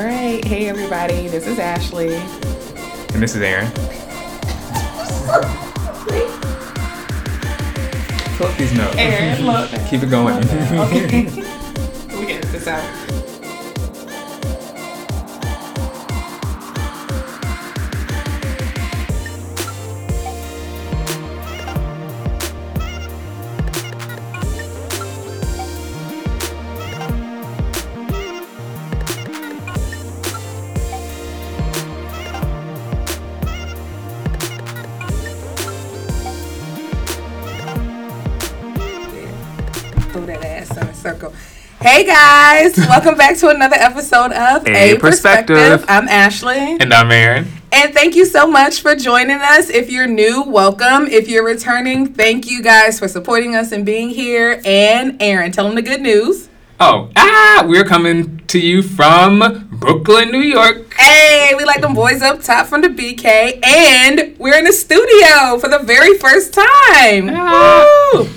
All right. Hey, everybody. This is Ashley. And this is Aaron. Pull these notes. Aaron, look. Keep it going. Okay. we get this out. Hey guys, welcome back to another episode of A Perspective. I'm Ashley. and I'm Aaron. And thank you so much for joining us. If you're new, welcome. If you're returning, thank you guys for supporting us and being here. And Aaron, tell them the good news. Oh, ah, we're coming to you from Brooklyn, New York. Hey, we like them boys up top from the BK. And we're in the studio for the very first time. Ah. Woo!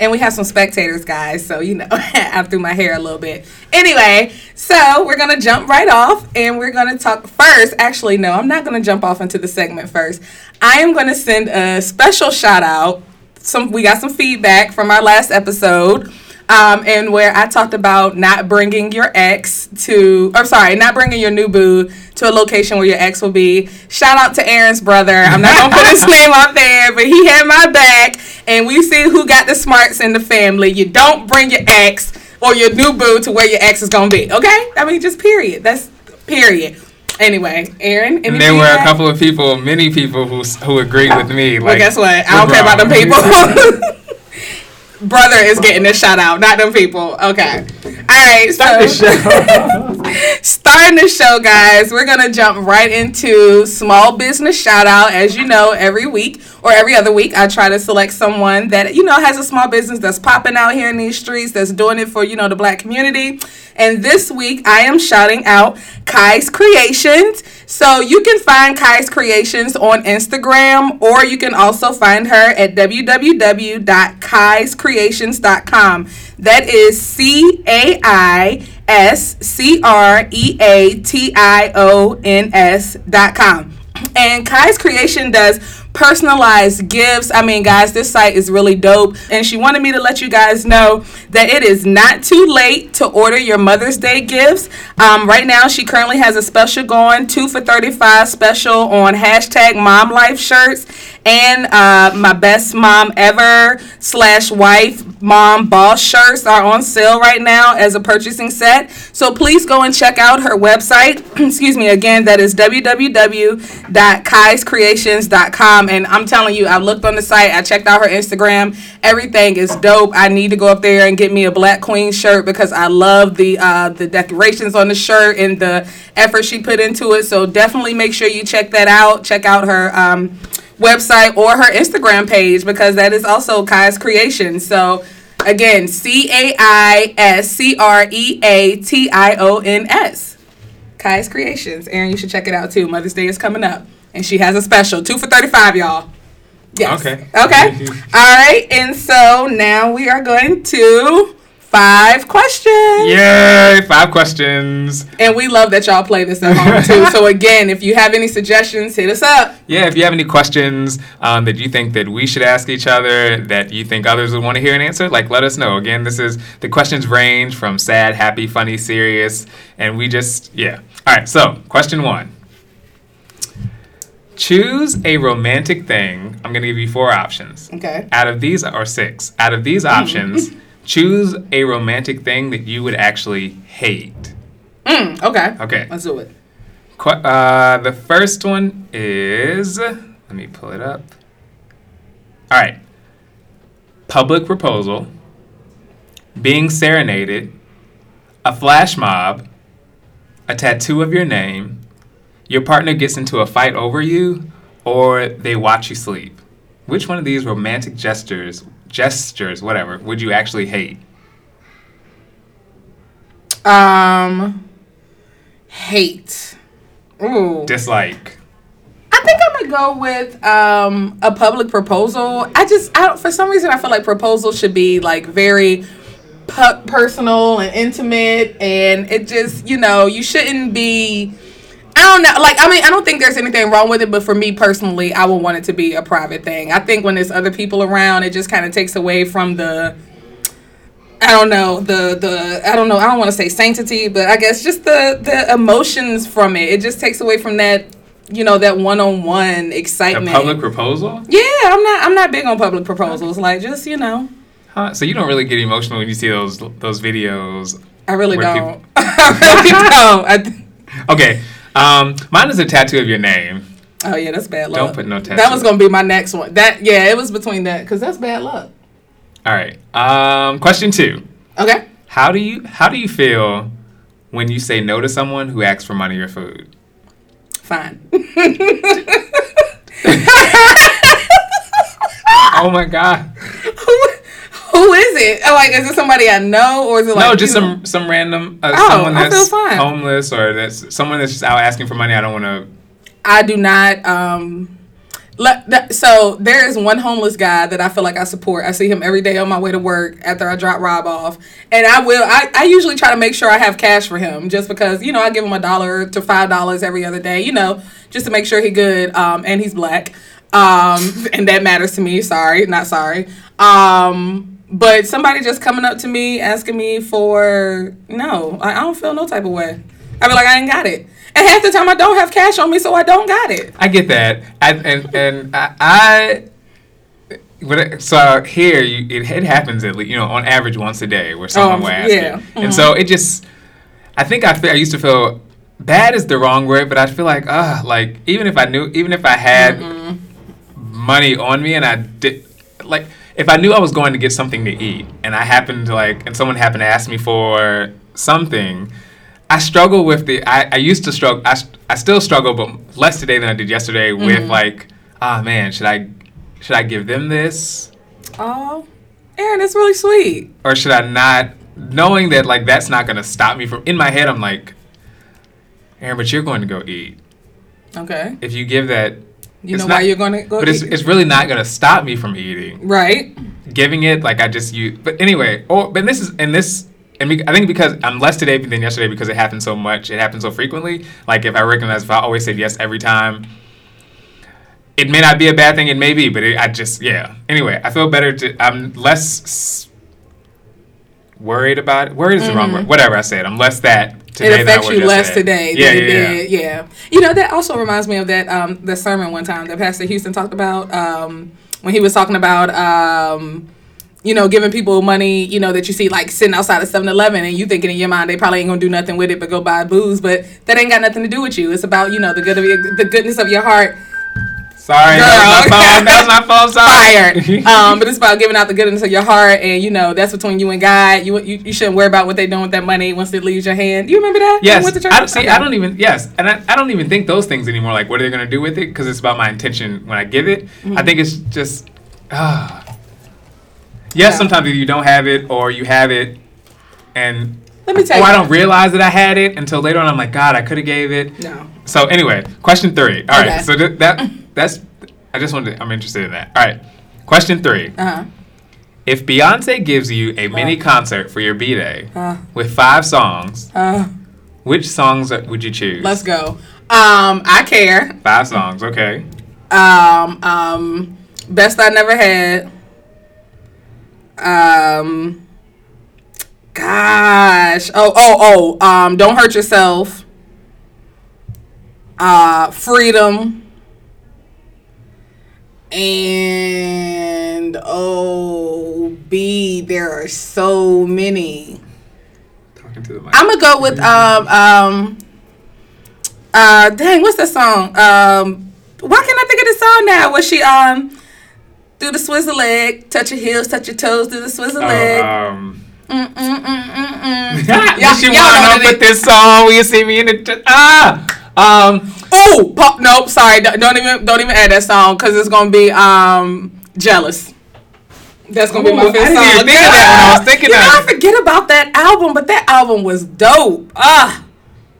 And we have some spectators, guys. So, you know, I threw my hair a little bit. Anyway, so we're going to jump right off and we're going to talk first. Actually, no, I'm not going to jump off into the segment first. I am going to send a special shout out. Some We got some feedback from our last episode. Um, and where I talked about not bringing your ex to, or sorry, not bringing your new boo to a location where your ex will be. Shout out to Aaron's brother. I'm not gonna put his name out there, but he had my back, and we see who got the smarts in the family. You don't bring your ex or your new boo to where your ex is gonna be. Okay? I mean, just period. That's period. Anyway, Aaron. And there were a couple of people, many people who who agreed with me. Like, Well, guess what? I don't care about them people. Brother is getting a shout out, not them people. Okay. All right. Start so, the show. the show, guys, we're gonna jump right into small business shout out. As you know, every week or every other week, I try to select someone that you know has a small business that's popping out here in these streets, that's doing it for you know the black community. And this week, I am shouting out Cai's Creations. So you can find Cai's Creations on Instagram, or you can also find her at www.caiscreations.com. That is C A I S C R E A T I O N S dot com. And Cai's Creation does personalized gifts. I mean, guys, this site is really dope. And she wanted me to let you guys know that it is not too late to order your Mother's Day gifts. Um, right now, she currently has a special going, two for 35 special on hashtag mom life shirts and uh, my best mom ever slash wife mom boss shirts are on sale right now as a purchasing set. So please go and check out her website. Excuse me, again, that is www.caiscreations.com. And I'm telling you, I looked on the site, I checked out her Instagram. Everything is dope. I need to go up there and get me a Black Queen shirt because I love the uh, the decorations on the shirt and the effort she put into it. So definitely make sure you check that out. Check out her um, website or her Instagram page because that is also Cai's creation. So again, C A I S C R E A T I O N S. Cai's Creations. Aaron, you should check it out too. Mother's Day is coming up. And she has a special. Two for 35, y'all. Yes. Okay. Okay. All right. And so now we are going to five questions. Yay! Five questions. And we love that y'all play this at home too. so again, if you have any suggestions, hit us up. Yeah, if you have any questions um, that you think that we should ask each other, that you think others would want to hear an answer, like let us know. Again, this is the questions range from sad, happy, funny, serious, and we just yeah. All right, so question one. Choose a romantic thing. I'm gonna give you four options. Okay. Out of these, or six. Out of these options, choose a romantic thing that you would actually hate. Mm, okay. Okay. Let's do it. Qu- uh, the first one is. Let me pull it up. All right. Public proposal, being serenaded, a flash mob, a tattoo of your name, your partner gets into a fight over you, or they watch you sleep. Which one of these romantic gestures, gestures, whatever, would you actually hate? Um, hate. Ooh. Dislike. I think I'm gonna go with um, a public proposal. I just, I don't, for some reason, I feel like proposals should be like very pu- personal and intimate, and it just you know you shouldn't be. I don't know. Like, I mean, I don't think there's anything wrong with it, but for me personally, I would want it to be a private thing. I think when there's other people around, it just kind of takes away from the. I don't know the the I don't know I don't want to say sanctity, but I guess just the the emotions from it. It just takes away from that you know that one on one A excitement. public proposal? Yeah, I'm not. I'm not big on public proposals. Like, just you know, Huh? So you don't really get emotional when you see those those videos. I really don't. I really don't. I th- Okay. Um, mine is a tattoo of your name. oh yeah, that's bad luck. Don't put no tattoo. That was gonna be my next one. That yeah, it was between that because that's bad luck. All right. Um, question two. Okay. How do you how do you feel when you say no to someone who asks for money or food? Fine. Oh my god. who, is it? Oh, like, is it somebody I know or is it like no, just you some some random uh, Oh, someone I feel that's homeless or that's someone that's just out asking for money. I don't want to. I do not. Um, so there is one homeless guy that I feel like I support. I see him every day on my way to work after I drop Rob off, and I will. I, I usually try to make sure I have cash for him, just because you know I give him a dollar to five dollars every other day, you know, just to make sure he good. Um, and he's black, um, and that matters to me. Sorry, not sorry. Um, but somebody just coming up to me asking me for no, I, I don't feel no type of way. I be like I ain't got it. And half the time I don't have cash on me, so I don't got it. I get that. I, and and I. I but so here, you, it, it happens at least, you know, on average once a day where someone Um, will ask yeah. you. And so it just, I think I feel, I used to feel, bad is the wrong word, but I feel like, ah, like, even if I knew, even if I had money on me and I did, like, if I knew I was going to get something to eat and I happened to, like, and someone happened to ask me for something, I struggle with the. I, I used to struggle. I, I still struggle, but less today than I did yesterday. With like, ah man, should I should I give them this Oh, Aaron, it's really sweet. or should I not? Knowing that like that's not gonna stop me from. In my head, I'm like, Aaron, but you're going to go eat. Okay. If you give that, You It's know not- why you're going to go but it's it's really not gonna stop me from eating. right. Giving it like I just use. But anyway, or but this is and this. And be- I think because I'm less today than yesterday because it happened so much, it happened so frequently. Like if I recognize if I always said yes every time, it may not be a bad thing. It may be, but it, I just yeah. Anyway, I feel better. To I'm less worried about it. Worried is the wrong mm-hmm. word. Whatever I said, I'm less that today. It affects you less today Yeah, than yeah, it yeah. did. Yeah. You know, that also reminds me of that um the sermon one time that Pastor Houston talked about um when he was talking about um you know, giving people money, you know, that you see like sitting outside of 7 Eleven and you thinking in your mind they probably ain't gonna do nothing with it but go buy booze, but that ain't got nothing to do with you. It's about, you know, the good of your, the goodness of your heart Sorry, that was my fault. That was my phone. Sorry. fired. um, but it's about giving out the goodness of your heart, and you know that's between you and God. You you, you shouldn't worry about what they're doing with that money once it leaves your hand. You remember that? Yes? I don't, see. Okay. I don't even yes, and I, I don't even think those things anymore. Like, what are they gonna do with it? Because it's about my intention when I give it. Mm-hmm. I think it's just ah. Yes, Yeah. sometimes you don't have it or you have it, and Let me tell or you. I don't realize that I had it until later on. I'm like, God, I could have gave it. No. So anyway, question three. All right, Okay. so th- that that's I just wanted. To, I'm interested in that. All right, question three. Uh huh. If Beyonce gives you a mini concert for your b day Uh, with five songs, uh, which songs would you choose? let's go. Um, I care. Five songs, okay. Um, um, best I never had. Um, gosh. Oh, oh, oh. Um, don't hurt yourself. Uh, freedom. And oh, B, there are so many. Talking to the mic. I'm gonna go with um um uh dang what's that song um why can't I think of the song now was she um do the swizzle leg touch your heels touch your toes do the swizzle Oh, leg um, mm, mm, mm, mm, mm. yeah, Y'all- she y'all know wanna that put it- this song. Will you see me in the ah? Um, oh pa- nope sorry don't, don't even don't even add that song because it's gonna be um jealous that's gonna be Ooh, my I fifth didn't song. even think of that I was thinking you know, of I forget about that album, but that album was dope. Ah,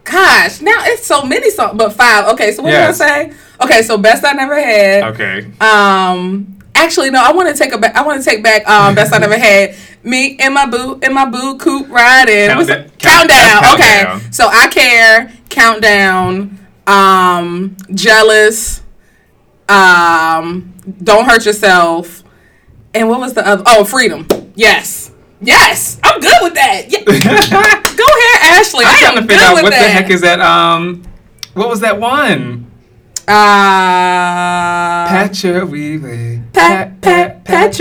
gosh, now it's so many songs, but five. Okay, so what Yes. did I say? Okay, so best I never had. okay. Um, actually, no, I want to take a back. I want to take back um best I never had. Me and my boo and my boo coupe riding. Count What's da- that? count- countdown. that's Okay. Countdown. So I care. Countdown. Um, jealous. Um, don't hurt yourself. And what was the other? Oh, freedom. Yes. Yes. I'm good with that. Yeah. Go ahead, Ashley. I'm I trying to figure out what the heck is that. Um, what was that one? Uh, Pat your weaving. Pat- pat- pat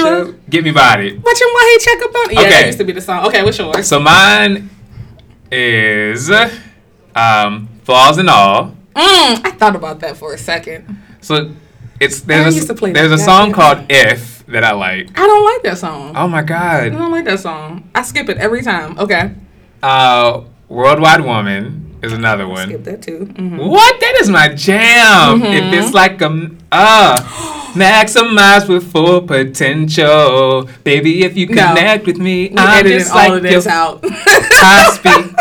Get me body. Watching why he check up on. Yeah, Okay. that used to be the song. Okay, what's yours? So mine is um, flaws and all. Mm, I thought about that for a second. So it's I there's used a, to play there's that a song goddamn- called If that I like. I don't like that song. Oh my god. I don't like that song. I skip it every time. Okay, Uh, Worldwide Woman is another one. skip that too. hmm What? That is my jam. If it's like a uh maximize with full potential, baby. If you No. connect with me, We I'm edited just all like of this your out. high speed.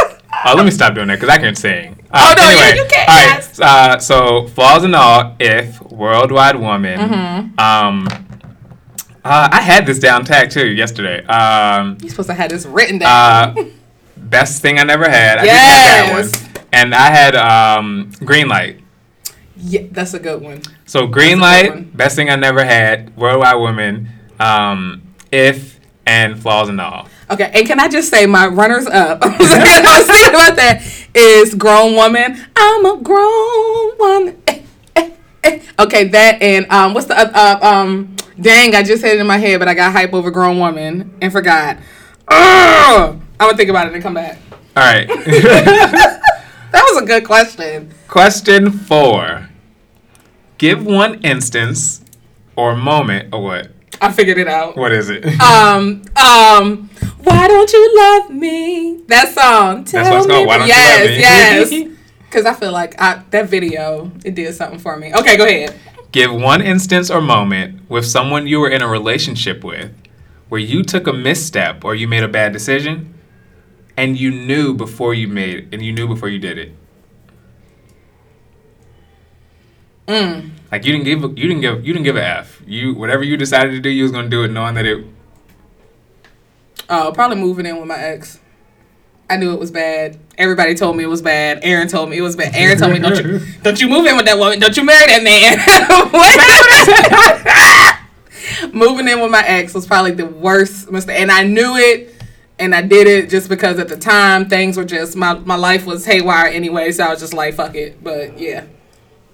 Oh, let me stop doing that because I can't sing. Uh, Oh, no, you- anyway, you can't, All right. yes. Uh, so flaws and all. If worldwide woman. Mm-hmm. Um. Uh, I had this down tag too yesterday. Um. You're supposed to have this written down. Uh, best thing I never had. I did Yes. have that one. And I had um green light. yeah, that's a good one. So green That's light, best thing I never had, worldwide woman, um, if and flaws and all. Okay, and can I just say my runners up? I was thinking about that. Is grown woman. I'm a grown woman. Eh, eh, eh. Okay, that and um, what's the uh, uh, um? Dang, I just had it in my head, but I got hype over grown woman and forgot. Ugh! I'm gonna think about it and come back. All right. That was a good question. Question four. Give one instance or moment or what? I figured it out. What is it? Um, um, why don't you love me? That song. Tell That's what it's me called, Why Don't You yes, Love Me? Yes, Because I feel like I, that video it did something for me. Okay, go ahead. Give one instance or moment with someone you were in a relationship with where you took a misstep or you made a bad decision and you knew before you made it and you knew before you did it. Mm. Like you didn't give a, you didn't give you didn't give a F. You whatever you decided to do, you was gonna do it knowing that it Oh, probably moving in with my ex. I knew it was bad. Everybody told me it was bad. Aaron told me it was bad. Aaron told me, "Don't you, don't you move in with that woman? Don't you marry that man?" What? Moving in with my ex was probably the worst mistake, and I knew it, and I did it just because at the time things were just my my life was haywire anyway. So I was just like, "Fuck it." But yeah,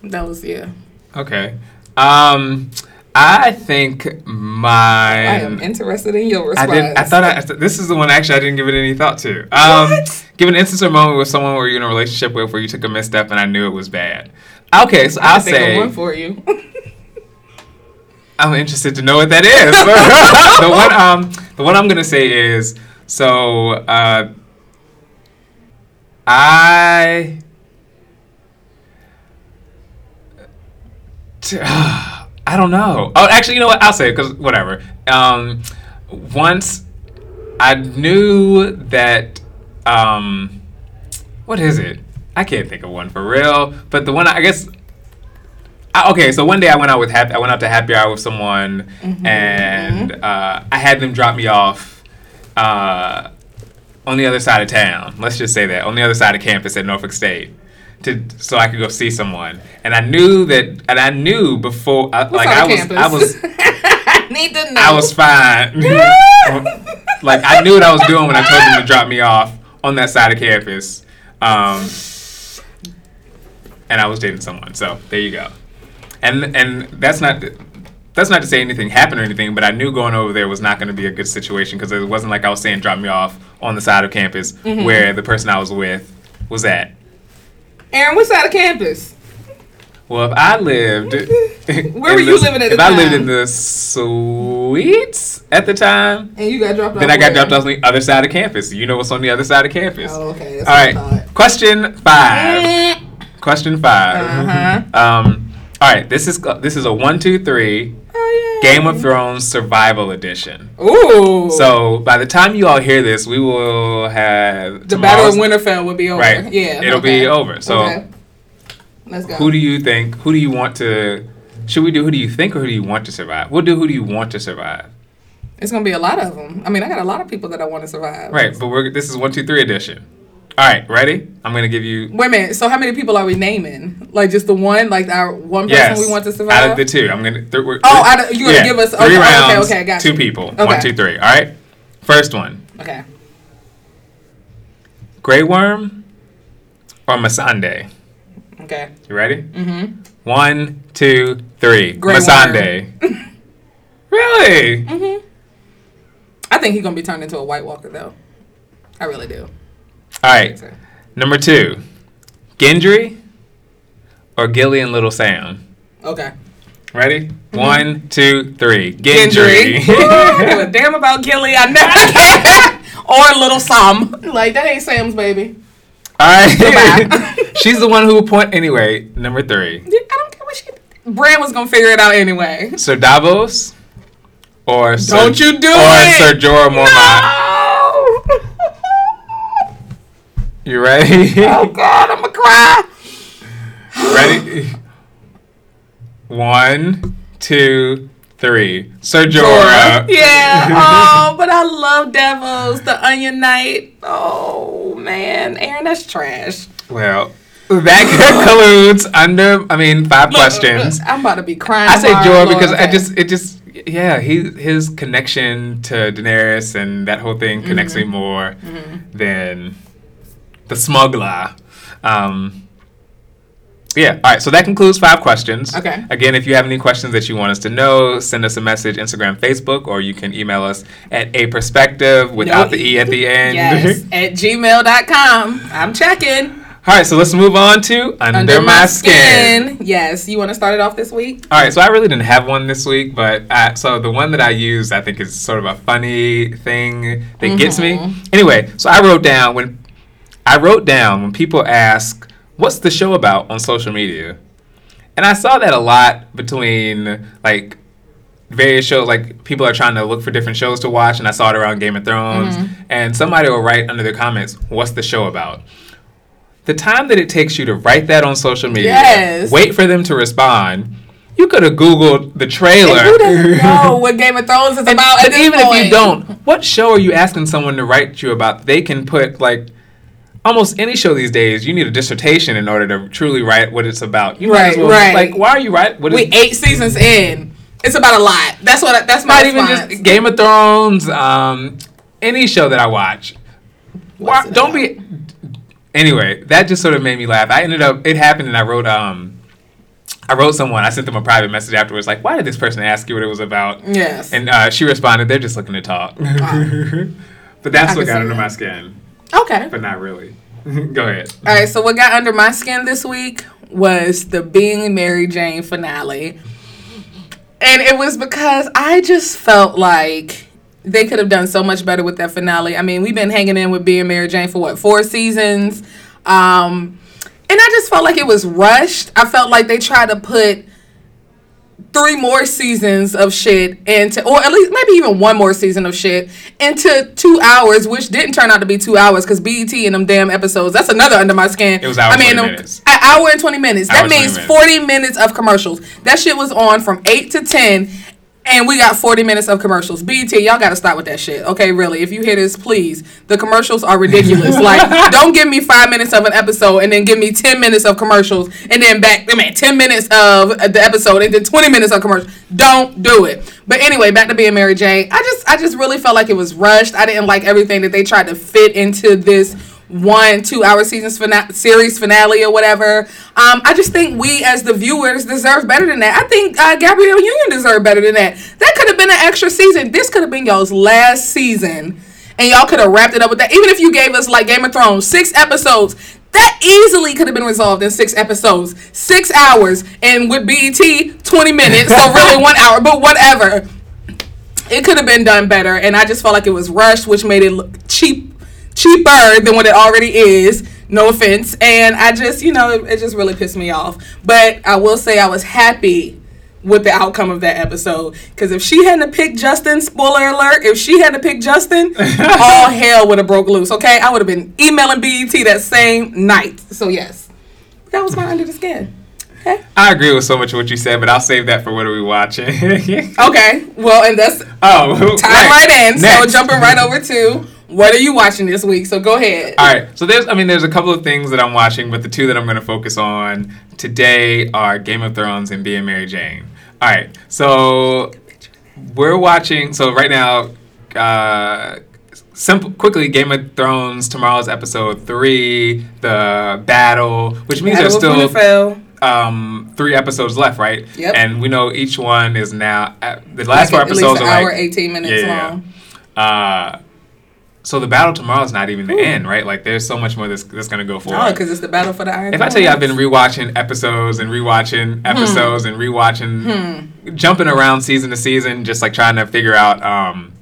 that was yeah. Okay. Um I think my I am interested in your response. I response. did. I thought I, this is the one actually I didn't give it any thought to. Um, What? Give an instance or moment with someone where you're in a relationship with where you took a misstep and I knew it was bad. Okay, so I'll I think say one for you. I'm interested to know what that is. the one um the one I'm gonna say is so uh I I don't know. Oh, actually, you know what? I'll say it because whatever. Um, once I knew that um, what is it? I can't think of one for real. But the one I guess I, okay, so one day I went out with happy. I went out to happy hour with someone, and uh, I had them drop me off uh, on the other side of town. Let's just say that on the other side of campus at Norfolk State, to so I could go see someone. And I knew that, and I knew before, I, like I was, campus? I was, I need to know. I was fine. like I knew what I was doing when I told them to drop me off on that side of campus. Um, and I was dating someone. So there you go. And and that's not that's not to say anything happened or anything, but I knew going over there was not going to be a good situation because it wasn't like I was saying drop me off on the side of campus Mm-hmm. where the person I was with was at. Aaron, what side of campus? Well, if I lived, Where were you living at the If I lived in the suites at the time, And you got dropped off. then I got where? dropped off on the other side of campus. You know what's on the other side of campus. Oh, okay. All right. Question five. Question 5 Uh-huh. Um. All right. This is this is a one, two, three. Game of Thrones Survival Edition. Ooh. So by the time you all hear this, we will have the Battle of Winterfell will be over. Right. Yeah. It'll okay. be over. So Okay. Let's go. who do you think? Who do you want to? Should we do who do you think or who do you want to survive? We'll do who do you want to survive. It's gonna be a lot of them. I mean, I got a lot of people that I want to survive. Right, but we're this is one two three edition. All right, ready? I'm gonna give you Wait a minute. So how many people are we naming? Like just the one? Like our one person yes we want to survive. out of the two. I'm gonna. Th- Oh, we're- out of- you gonna give us- three okay, okay, rounds. okay, got two you. people. Okay. One, two, three. All right. First one: okay. Grey Worm or Missandei. Okay. You ready? Mm-hmm. One, two, three. Grey Missandei. really? Mm-hmm. I think he's gonna be turned into a White Walker though. I really do. All right. Number two: Gendry or Gilly and Little Sam. Okay. Ready? Mm-hmm. One, two, three. Gendry. Gendry. I don't give a damn about Gilly. I never or Little Sam. Like that ain't Sam's baby. All right. She's the one who will point. Anyway, number three. I don't care what she. Bran was gonna figure it out anyway. Sir Davos or Sir, Don't you do or it! Sir Jorah Mormont. No! You ready? oh God, I'm gonna cry. ready? One, two, three. Sir Jorah. Yeah. Oh, but I love Davos, the Onion Knight. Oh man, Aaron, that's trash. Well, that concludes under. I mean, five Look, questions. look, I'm about to be crying. I say Jorah Lord, because I just it just yeah he his connection to Daenerys and that whole thing connects Mm-hmm. me more than the smuggler. Um, yeah. All right. So that concludes five questions. Okay. Again, if you have any questions that you want us to know, send us a message, Instagram, Facebook, or you can email us at a perspective without the e at the end. Yes, at gmail.com. I'm checking. All right. So let's move on to under, my, skin. Yes, you want to start it off this week? All right, so I really didn't have one this week, but I, so the one that I used, I think, is sort of a funny thing that gets me. Anyway, so I wrote down when I wrote down when people ask, "What's the show about?" on social media, and I saw that a lot between like various shows. Like people are trying to look for different shows to watch, and I saw it around Game of Thrones. Mm-hmm. And somebody will write under the comments, "What's the show about?" The time that it takes you to write that on social media, Yes. wait for them to respond. You could have Googled the trailer. And who doesn't know what Game of Thrones is about? at but this even if you don't, what show are you asking someone to write you about? They can put like almost any show these days. You need a dissertation in order to truly write what it's about. You Right, as well, right. Like, why are you writing? What is we eight seasons in. It's about a lot. That's what. That's my not even just Game of Thrones. Um, any show that I watch. Why, don't be. Anyway, that just sort of made me laugh. I ended up. It happened, and I wrote. Um, I wrote someone. I sent them a private message afterwards, like, "Why did this person ask you what it was about?" Yes. And uh, she responded, "They're just looking to talk." but that's I what got under that. my skin. Okay. But not really. Go ahead. All right, so what got under my skin this week was the Being Mary Jane finale. And it was because I just felt like they could have done so much better with that finale. I mean, we've been hanging in with Being Mary Jane for what, four seasons? Um, and I just felt like it was rushed. I felt like they tried to put three more seasons of shit into, or at least maybe even one more season of shit into two hours, which didn't turn out to be two hours because BET and them damn episodes. That's another under my skin. It was hour I mean, 20 um, minutes. An hour and twenty minutes. Hour That means minutes. forty minutes of commercials. That shit was on from eight to ten. And we got 40 minutes of commercials. BET, y'all gotta stop with that shit. Okay, really. If you hear this, please. The commercials are ridiculous. like, don't give me five minutes of an episode and then give me 10 minutes of commercials and then back, I mean, 10 minutes of the episode and then 20 minutes of commercials. Don't do it. But anyway, back to being Mary Jane. I just, I just really felt like it was rushed. I didn't like everything that they tried to fit into this one two hour seasons fina- series finale or whatever. Um, I just think we as the viewers deserve better than that. I think uh, Gabrielle Union deserved better than that. That could have been an extra season. This could have been y'all's last season, and y'all could have wrapped it up with that. Even if you gave us like Game of Thrones six episodes. That easily could have been resolved in six episodes, six hours, and with BET, 20 minutes, so really one hour, but whatever it could have been done better and i just felt like it was rushed which made it look cheap cheaper than what it already is. No offense. And i just you know it, it just really pissed me off. But i will say i was happy with the outcome of that episode. Because if she hadn't picked justin spoiler alert if she hadn't picked justin all hell would have broke loose okay? I would have been emailing bet that same night. So yes. That was my under the skin I agree with so much of what you said, but I'll save that for what are we watching. Okay, well, and that's oh, time right, in. So jumping right over to what are you watching this week? So go ahead. All right, so there's, I mean, there's a couple of things that I'm watching, but the two that I'm going to focus on today are Game of Thrones and Being Mary Jane. All right, so we're watching. So right now, uh, simple, quickly, Game of Thrones. Tomorrow's episode three, the battle, which means Battle there's still um, three episodes left, right? Yep. And we know each one is now uh, the last Like four at least episodes an are hour, like 18 minutes yeah. long. Uh, so the battle tomorrow is not even the Ooh. end, right? Like there's so much more that's, that's gonna go forward. No, because it's the battle for the Iron if I tell you I've been rewatching episodes and rewatching episodes and rewatching, Hmm. jumping around season to season, just like trying to figure out, um,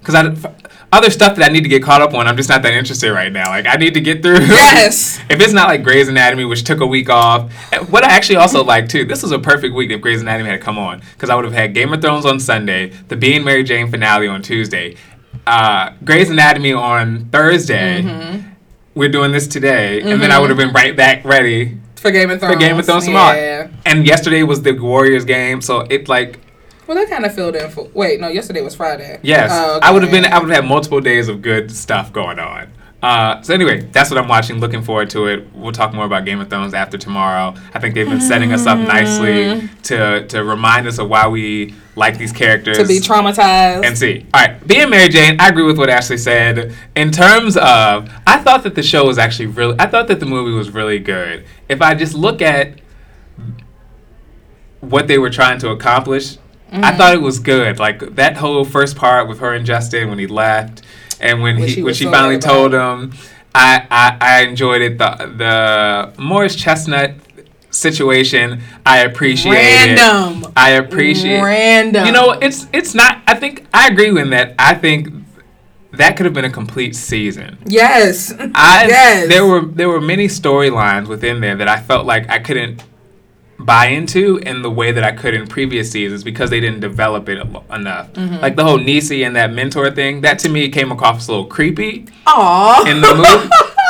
because I other stuff that I need to get caught up on, I'm just not that interested right now. Like I need to get through. Yes. if it's not like Grey's Anatomy, which took a week off, what I actually also like too, this was a perfect week if Grey's Anatomy had come on, because I would have had Game of Thrones on Sunday, the Being Mary Jane finale on Tuesday, uh, Grey's Anatomy on Thursday. Mm-hmm. We're doing this today, and then I would have been right back ready for Game of Thrones. for Game of Thrones tomorrow. Yeah. And yesterday was the Warriors game, so it like Well, that kind of filled in for. Wait, no, yesterday was Friday. yes, Oh, I would have been I would have had multiple days of good stuff going on. Uh, so anyway, that's what I'm watching. Looking forward to it. We'll talk more about Game of Thrones after tomorrow. I think they've been setting us up nicely to to remind us of why we like these characters to be traumatized. and see. All right, being Mary Jane, I agree with what Ashley said. In terms of, I thought that the show was actually really, I thought that the movie was really good. If I just look at what they were trying to accomplish, Mm-hmm. I thought it was good. Like that whole first part with her and Justin when he left, and when Which he he when she finally told him, I, I I enjoyed it. The the Morris Chestnut situation, I appreciated. Random. I appreciate Random. You know, it's it's not. I think I agree with that. I think that could have been a complete season. Yes. I yes. there were there were many storylines within there that I felt like I couldn't buy into in the way that I could in previous seasons because they didn't develop it enough. Mm-hmm. Like the whole Nisi and that mentor thing, that to me came across a little creepy Aw. in the movie.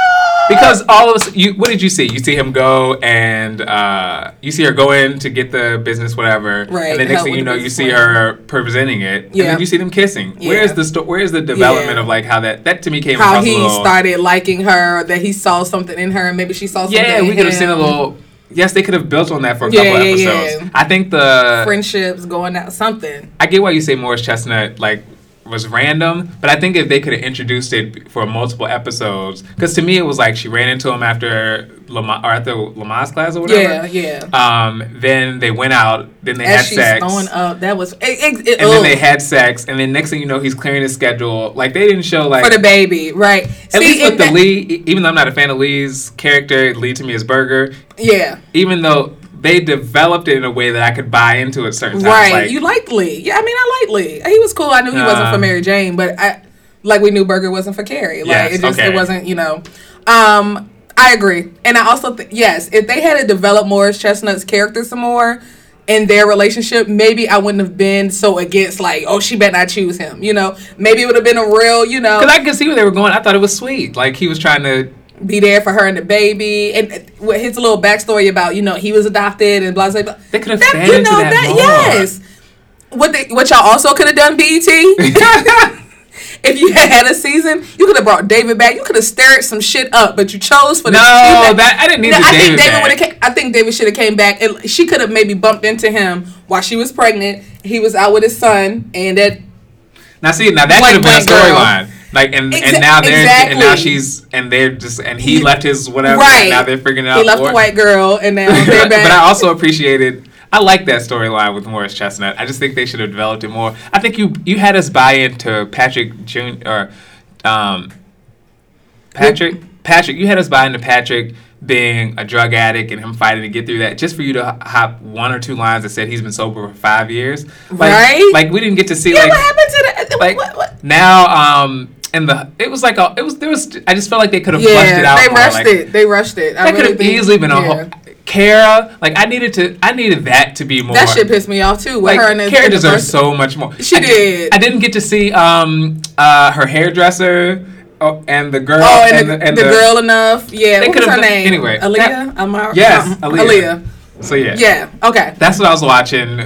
Because all of us, you, what did you see? You see him go and uh, you see her go in to get the business, whatever. Right, And then next thing you know, you see her presenting it. And then you see them kissing. Yeah. Where's the sto- Where's the development Yeah. of like how that that to me came How across he a little. How he started liking her, that he saw something in her, and maybe she saw something. Yeah, we could have seen a little. Yes, they could have built on that for a Yeah, couple yeah, episodes. yeah. I think the friendships going out, something. I get why you say Morris Chestnut like was random, but I think if they could have introduced it for multiple episodes, because to me it was like she ran into him after Lamar or after Lamar's class or whatever. Yeah, yeah. Um, then they went out. Then they As had she's sex. throwing up, that was. It, it, it, and then they had sex, and then next thing you know, he's clearing his schedule. Like they didn't show like for the baby, right? at least with the that- Lee. Even though I'm not a fan of Lee's character, Lee to me is Berger. Yeah, Even though they developed it in a way that I could buy into at certain times. right. Like, you like Lee? Yeah, I mean, I like Lee. He was cool. I knew he wasn't for Um, Mary Jane, but I like we knew Berger wasn't for Carrie. Like Yes, it just okay. it wasn't. You know, um, I agree, and I also think yes, if they had to develop Morris Chestnut's character some more. In their relationship, maybe I wouldn't have been so against like, oh, she better not choose him. You know, maybe it would have been a real, you know, Because I could see where they were going. I thought it was sweet. Like he was trying to. Be there for her and the baby, and uh, with his little backstory about you know he was adopted and blah blah blah. They could have That- fed you into know that, more. yes. What they, what y'all also could have done, BET. if you had had a season, you could have brought David back. You could have stirred some shit up, but you chose for the No, cheap- that I didn't need No, I David think David would have. I think David should have came back. And she could have maybe bumped into him while she was pregnant. He was out with his son, and that Now see, now that could have been a storyline. Like and Exa- and now they're and now she's and they're just and he left his whatever. right And now they're figuring it out. He left more. the white girl, and now they're back. but I also appreciated. I like that storyline with Morris Chestnut. I just think they should have developed it more. I think you you had us buy into Patrick Jun or um, Patrick Patrick. You had us buy into Patrick being a drug addict and him fighting to get through that. Just for you to hop one or two lines that said he's been sober for five years. Like, Right? Like we didn't get to see yeah, like what happened to that? like what, what? now um and the it was like a it was there was I just felt like they could have flushed it Yeah, out they rushed like, it. They rushed it. I that could really have easily been a yeah. whole Kara like I needed to I needed that to be more That shit pissed me off too. With like her and the, Kara and deserves so much more She I, did. I didn't get to see um uh her hairdresser oh, and the girl Oh, and, the, the, girl enough. Yeah, what was her done- name? anyway, Aaliyah. that- Amar- Yes, Aaliyah. Aaliyah. So yeah. Yeah. Okay. That's what I was watching.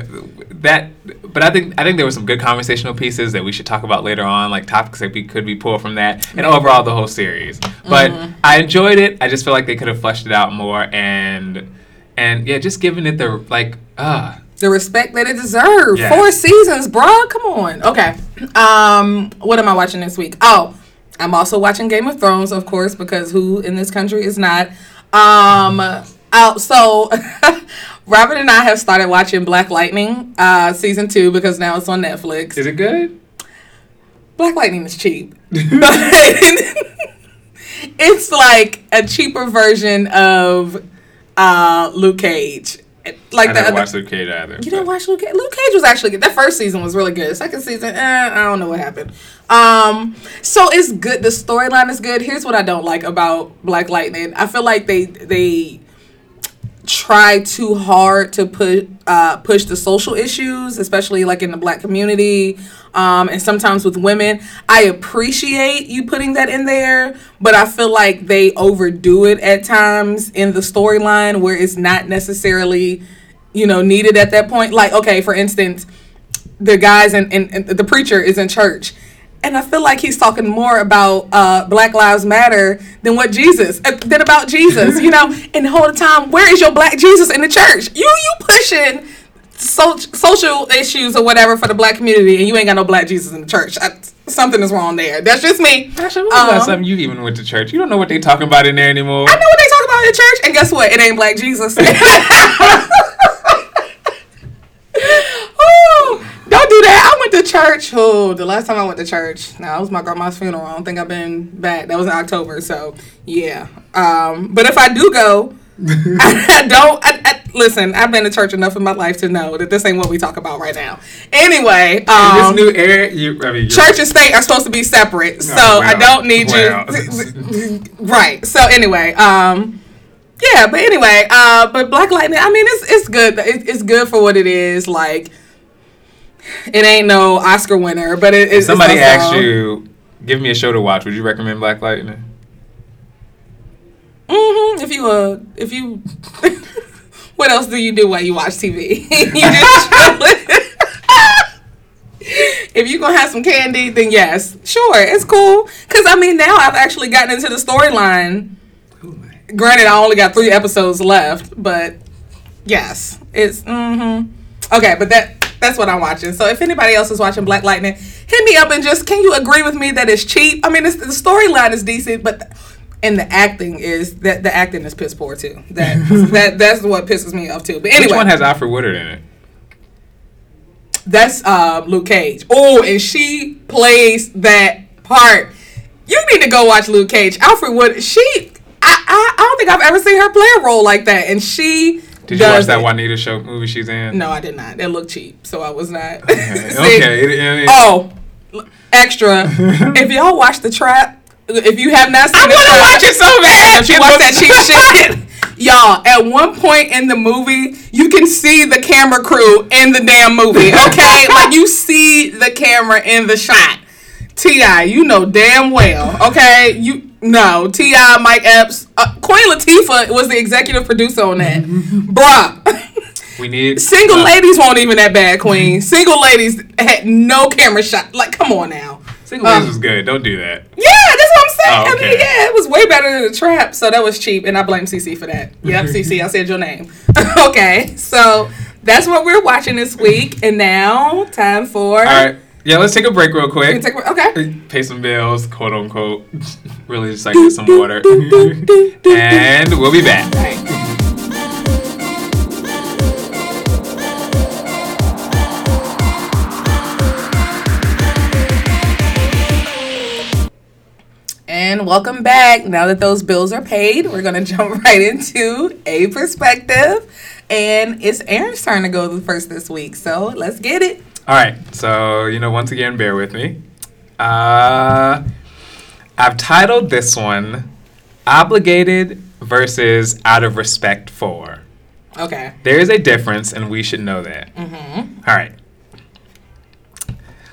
That, but I think I think there were some good conversational pieces that we should talk about later on, like topics that we could be pulled from that, and overall the whole series. But Mm-hmm. I enjoyed it. I just feel like they could have fleshed it out more, and and yeah, just giving it the like ah. the respect that it deserves. Four seasons, bruh. Come on. Okay. Um, what am I watching this week? Oh, I'm also watching Game of Thrones, of course, because who in this country is not? Um, out. So, Robert and I have started watching Black Lightning, uh, season two, because now it's on Netflix. Is it good? Black Lightning is cheap. it's like a cheaper version of uh, Luke Cage. Like I the other- watched Luke Cage either. you didn't watch Luke Cage? Luke Cage was actually good. That first season was really good. Second season, eh, I don't know what happened. Um, so it's good. The storyline is good. Here's what I don't like about Black Lightning. I feel like they they try too hard to put uh, push the social issues, especially like in the black community, um, and sometimes with women. I appreciate you putting that in there, but I feel like they overdo it at times in the storyline where it's not necessarily, you know, needed at that point. Like, okay, for instance, the guys and in, the preacher is in church. And I feel like he's talking more about uh, Black Lives Matter than what Jesus, uh, than about Jesus, you know. And the whole time, where is your Black Jesus in the church? You you pushing so, social issues or whatever for the Black community, and you ain't got no Black Jesus in the church. I, something is wrong there. That's just me. Actually, when was the Um, time you even went to church? You don't know what they talking about in there anymore. I know what they talk about in church, and guess what? It ain't Black Jesus. Ooh, don't do that. I went to church. Oh, the last time I went to church, now it was my grandma's funeral. I don't think I've been back. That was in October, so yeah. Um, but if I do go, I don't. I, I, listen, I've been to church enough in my life to know that this ain't what we talk about right now. Anyway, um, this new era, you, I mean, church and state are supposed to be separate, so Oh, I don't need Wow. you. right. So anyway, um, yeah, but anyway, uh, but Black Lightning. I mean, it's it's good. It, it's good for what it is. Like, it ain't no Oscar winner, but it's somebody it's asked you, give me a show to watch, would you recommend Black Lightning? Mhm, If you uh, if you, what else do you do while you watch TV? you just chillin'. if you gonna have some candy, then yes, sure, it's cool. Cause I mean, now I've actually gotten into the storyline. Granted, I only got three episodes left, but yes, it's mm-hmm. okay. But that that's what I'm watching. So if anybody else is watching Black Lightning, hit me up and just can you agree with me that it's cheap? I mean, it's, the storyline is decent, but and the acting is that the acting is piss poor too. That that that's what pisses me off too. But anyway, Which one has Alfre Woodard in it? that's uh, Luke Cage. Oh, and she plays that part. You need to go watch Luke Cage. Alfred Wood. She. I, I, I don't think I've ever seen her play a role like that, and she. Did you watch that. Juanita show movie she's in? No, I did not. It looked cheap, so I was not. Okay. Okay. it- it- it- Oh, extra. if y'all watch The Trap, if you have not seen I want to watch it so bad. you watch that cheap shit. Y'all, at one point in the movie, you can see the camera crew in the damn movie. Okay, like you see the camera in the shot. T.I., you know damn well. Okay, you no T.I., Mike Epps, uh, Queen Latifah was the executive producer on that, bruh. We need Single uh, ladies won't even that bad, Queen. Single ladies had no camera shot. Like, come on now. Single Ladies Um, was good. Don't do that. Yeah, that's what I'm saying. Oh, I mean, yeah, it was way better than the trap, so that was cheap, and I blame CC for that. Yep, CC, I said your name. okay, so that's what we're watching this week, and now time for. All right. Yeah, let's take a break real quick. Take, okay. Pay some bills, quote unquote. really just like get some water. and we'll be back. And welcome back. Now that those bills are paid, we're gonna jump right into a perspective, and it's Aaron's turn to go first this week. So let's get it. All right. So, you know, once again, bear with me. Uh, I've titled this one Obligated versus Out of Respect for. Okay. There is a difference, and we should know that. Mm-hmm. All right.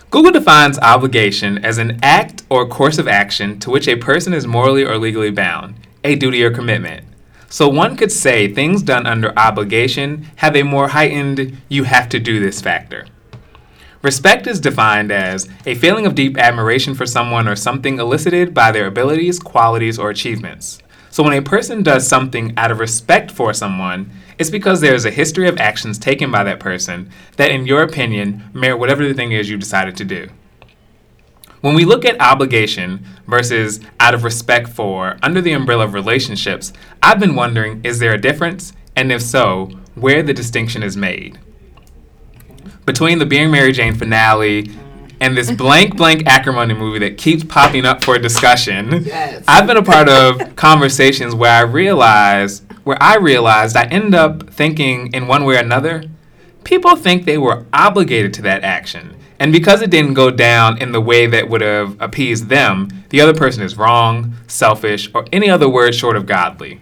Google defines obligation as an act or course of action to which a person is morally or legally bound, a duty or commitment. So one could say things done under obligation have a more heightened you have to do this factor. Respect is defined as a feeling of deep admiration for someone or something elicited by their abilities, qualities, or achievements. So when a person does something out of respect for someone, it's because there is a history of actions taken by that person that, in your opinion, merit whatever the thing is you decided to do. When we look at obligation versus out of respect for under the umbrella of relationships, I've been wondering is there a difference? And if so, where the distinction is made? Between the Being Mary Jane finale and this blank blank acrimony movie that keeps popping up for discussion, Yes. I've been a part of conversations where I realized where I realized I end up thinking in one way or another, people think they were obligated to that action. And because it didn't go down in the way that would have appeased them, the other person is wrong, selfish, or any other word short of godly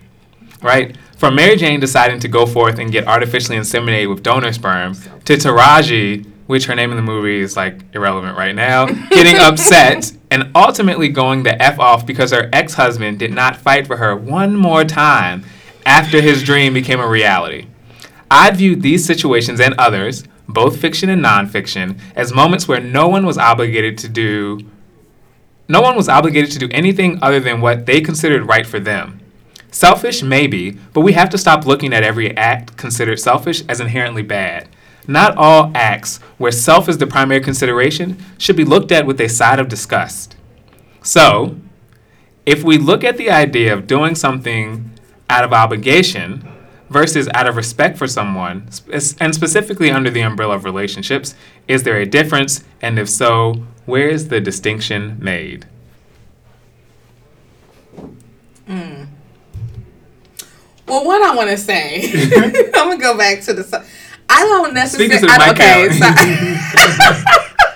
right? From Mary Jane deciding to go forth and get artificially inseminated with donor sperm to Taraji, which her name in the movie is like irrelevant right now, getting upset and ultimately going the F off because her ex husband did not fight for her one more time after his dream became a reality. I'd view these situations and others, both fiction and nonfiction, as moments where no one was obligated to do no one was obligated to do anything other than what they considered right for them. Selfish, maybe, but we have to stop looking at every act considered selfish as inherently bad. Not all acts where self is the primary consideration should be looked at with a side of disgust. So, if we look at the idea of doing something out of obligation versus out of respect for someone, and specifically under the umbrella of relationships, is there a difference? And if so, where is the distinction made? Hmm. Well, what I want to say, I'm gonna go back to the. I don't necessarily. Okay, so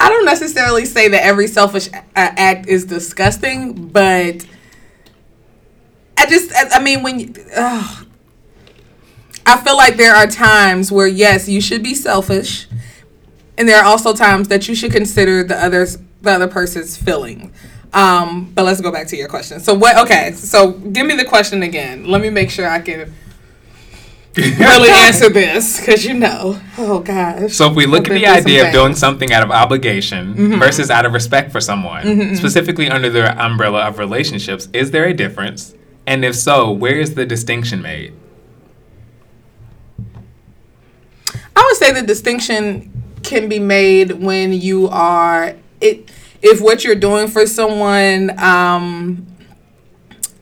I don't necessarily say that every selfish uh, act is disgusting, but I just, I I mean, when you. I feel like there are times where yes, you should be selfish, and there are also times that you should consider the others, the other person's feeling. Um, but let's go back to your question. So what? Okay, so give me the question again. Let me make sure I can really answer this because you know, oh gosh. So if we look at the idea of doing something out of obligation Mm-hmm. versus out of respect for someone, specifically under the umbrella of relationships, is there a difference? And if so, where is the distinction made? I would say the distinction can be made when you are it if what you're doing for someone um,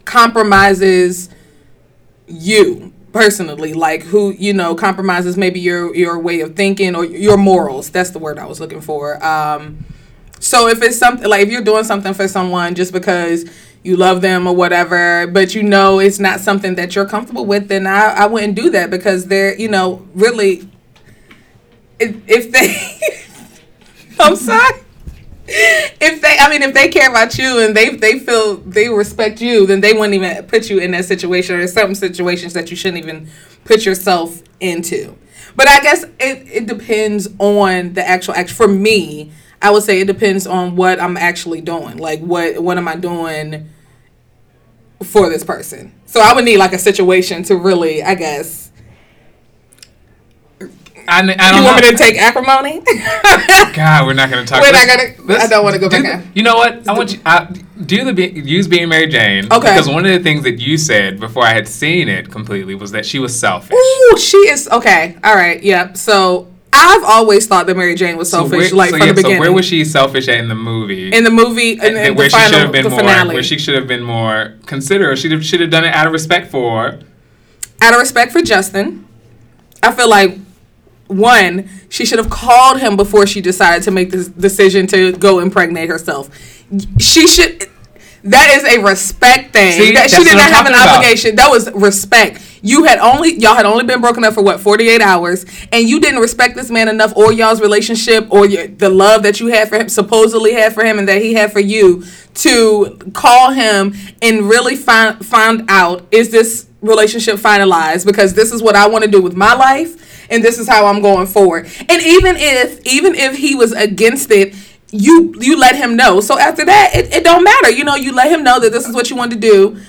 compromises you personally like who you know compromises maybe your your way of thinking or your morals that's the word i was looking for. Um so if it's something like if you're doing something for someone just because you love them or whatever but you know it's not something that you're comfortable with then i, I wouldn't do that because they're you know really if, if they i'm sorry if they i mean if they care about you and they they feel they respect you then they wouldn't even put you in that situation. Or some situations that you shouldn't even put yourself into. But i guess it, it depends on the actual act. For me i would say it depends on what i'm actually doing. Like what what am i doing for this person? So i would need like a situation to really i guess I, I don't you want know. me to take acrimony God, we're not going to talk. We're not gonna- let's I don't wanna go do back the-. You know what? I want you. I, do the use being Mary Jane. Okay. Because one of the things that you said before I had seen it completely was that she was selfish. Ooh, she is okay. All right, yep. So I've always thought that Mary Jane was So selfish, where- like so from yeah, the beginning. So where was she selfish at in the movie? in the movie? In, And in where the she should have been more, finale. where she should have been more considerate. She should have done it out of respect for. Out of respect for Justin, I feel like one, she should have called him before she decided to make this decision to go impregnate herself. She should. That is a respect thing. See, that she did not have an about. obligation. That was respect. You had only y'all had only been broken up for what forty eight hours, and you didn't respect this man enough, or y'all's relationship, or your, the love that you had for him, supposedly had for him, and that he had for you, to call him and really find find out is this relationship finalized because this is what I want to do with my life, and this is how I'm going forward. And even if even if he was against it you you let him know. So after that, it, it don't matter. You know, you let him know that this is what you want to do.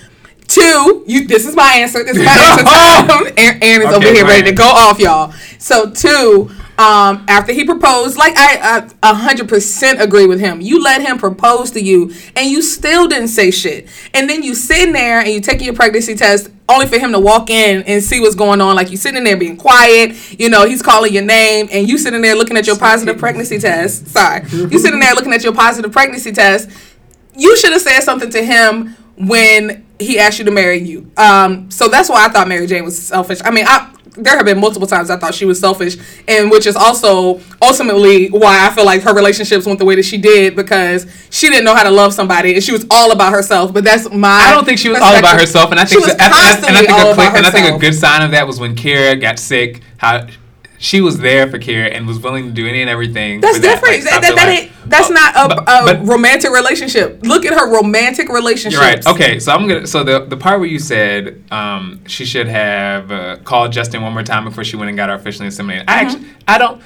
Two, you. This is my answer. This is my answer. Time. Aaron, Okay, over here ready to go off, y'all. So two, um, after he proposed, like I a hundred percent agree with him. You let him propose to you, and you still didn't say shit. And then you sitting there and you taking your pregnancy test, only for him to walk in and see what's going on. Like you sitting there being quiet. You know, he's calling your name, and you sitting there looking at your positive pregnancy test. Sorry, you sitting there looking at your positive pregnancy test you should have said something to him when he asked you to marry you. Um, so that's why I thought Mary Jane was selfish. I mean, I there have been multiple times I thought she was selfish, and which is also ultimately why I feel like her relationships went the way that she did because she didn't know how to love somebody, and she was all about herself. But that's my. I don't think she was all about herself, and I think She was and I- and I think all a and I think a good sign of that was when Kira got sick. How she was there for Kira and was willing to do any and everything. That's that, different. like, that, that, life. that's Oh, not a, but- a but- romantic relationship. Look at her romantic relationships. You're right. Okay, so I'm gonna. So the the part where you said um, she should have uh, called Justin one more time before she went and got her officially inseminated. I actually, I don't.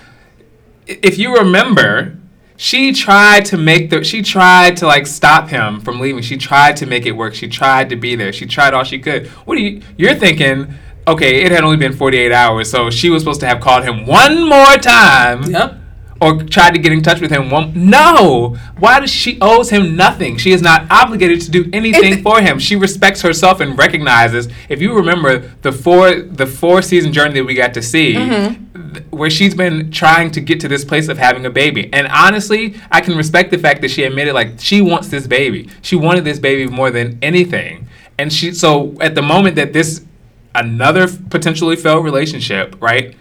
If you remember, she tried to make the. She tried to like stop him from leaving. She tried to make it work. She tried to be there. She tried all she could. What do you? You're thinking? Okay, it had only been 48 hours, so she was supposed to have called him one more time Yep. or tried to get in touch with him. One, no, why does she owes him nothing? She is not obligated to do anything It- for him. She respects herself and recognizes. If you remember the four the four season journey that we got to see, Mm-hmm. th- where she's been trying to get to this place of having a baby, and honestly, I can respect the fact that she admitted like she wants this baby. She wanted this baby more than anything, and she so at the moment that this another potentially failed relationship, right?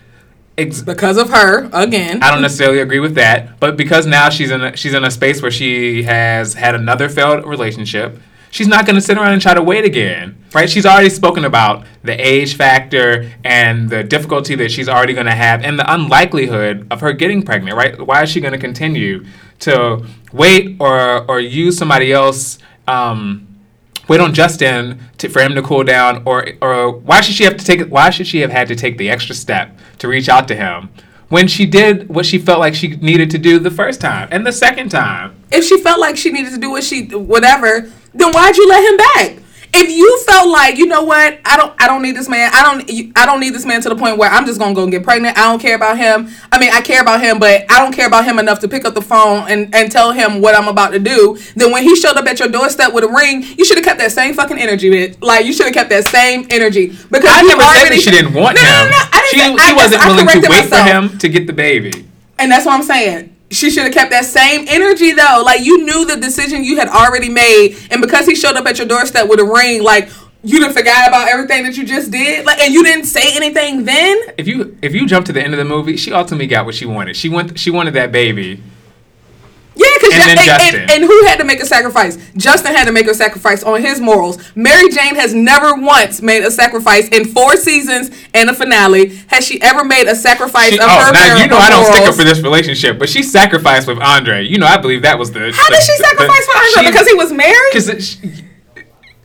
Ex- Because of her, again. I don't necessarily agree with that, but because now she's in a, she's in a space where she has had another failed relationship, she's not going to sit around and try to wait again, right? She's already spoken about the age factor and the difficulty that she's already going to have and the unlikelihood of her getting pregnant, right? Why is she going to continue to wait or or use somebody else? Um, wait on Justin to, for him to cool down, or or why should she have to take? Why should she have had to take the extra step to reach out to him when she did what she felt like she needed to do the first time and the second time? if she felt like she needed to do what she whatever, then why'd you let him back? If you felt like you know what, I don't, I don't need this man. I don't, I don't need this man to the point where I'm just gonna go and get pregnant. I don't care about him. I mean, I care about him, but I don't care about him enough to pick up the phone and and tell him what I'm about to do. Then when he showed up at your doorstep with a ring, you should have kept that same fucking energy, bitch. Like you should have kept that same energy because I never said that she didn't want No, no, him. no, no, I she didn't say- she I- wasn't willing to wait for him to get the baby. And that's what I'm saying. She should have kept that same energy though. Like you knew the decision you had already made, and because he showed up at your doorstep with a ring, like you didn't forget about everything that you just did, like, and you didn't say anything then. If you if you jump to the end of the movie, she ultimately got what she wanted. She went she wanted that baby. Yeah, because And and, and, and who had to make a sacrifice? Justin had to make a sacrifice on his morals. Mary Jane has never once made a sacrifice in four seasons and a finale. Has she ever made a sacrifice She, of oh, her now you know I don't stick up for this relationship, but she sacrificed with Andre. You know I believe that was the. How did she sacrifice for Andre? Because he was married. because she,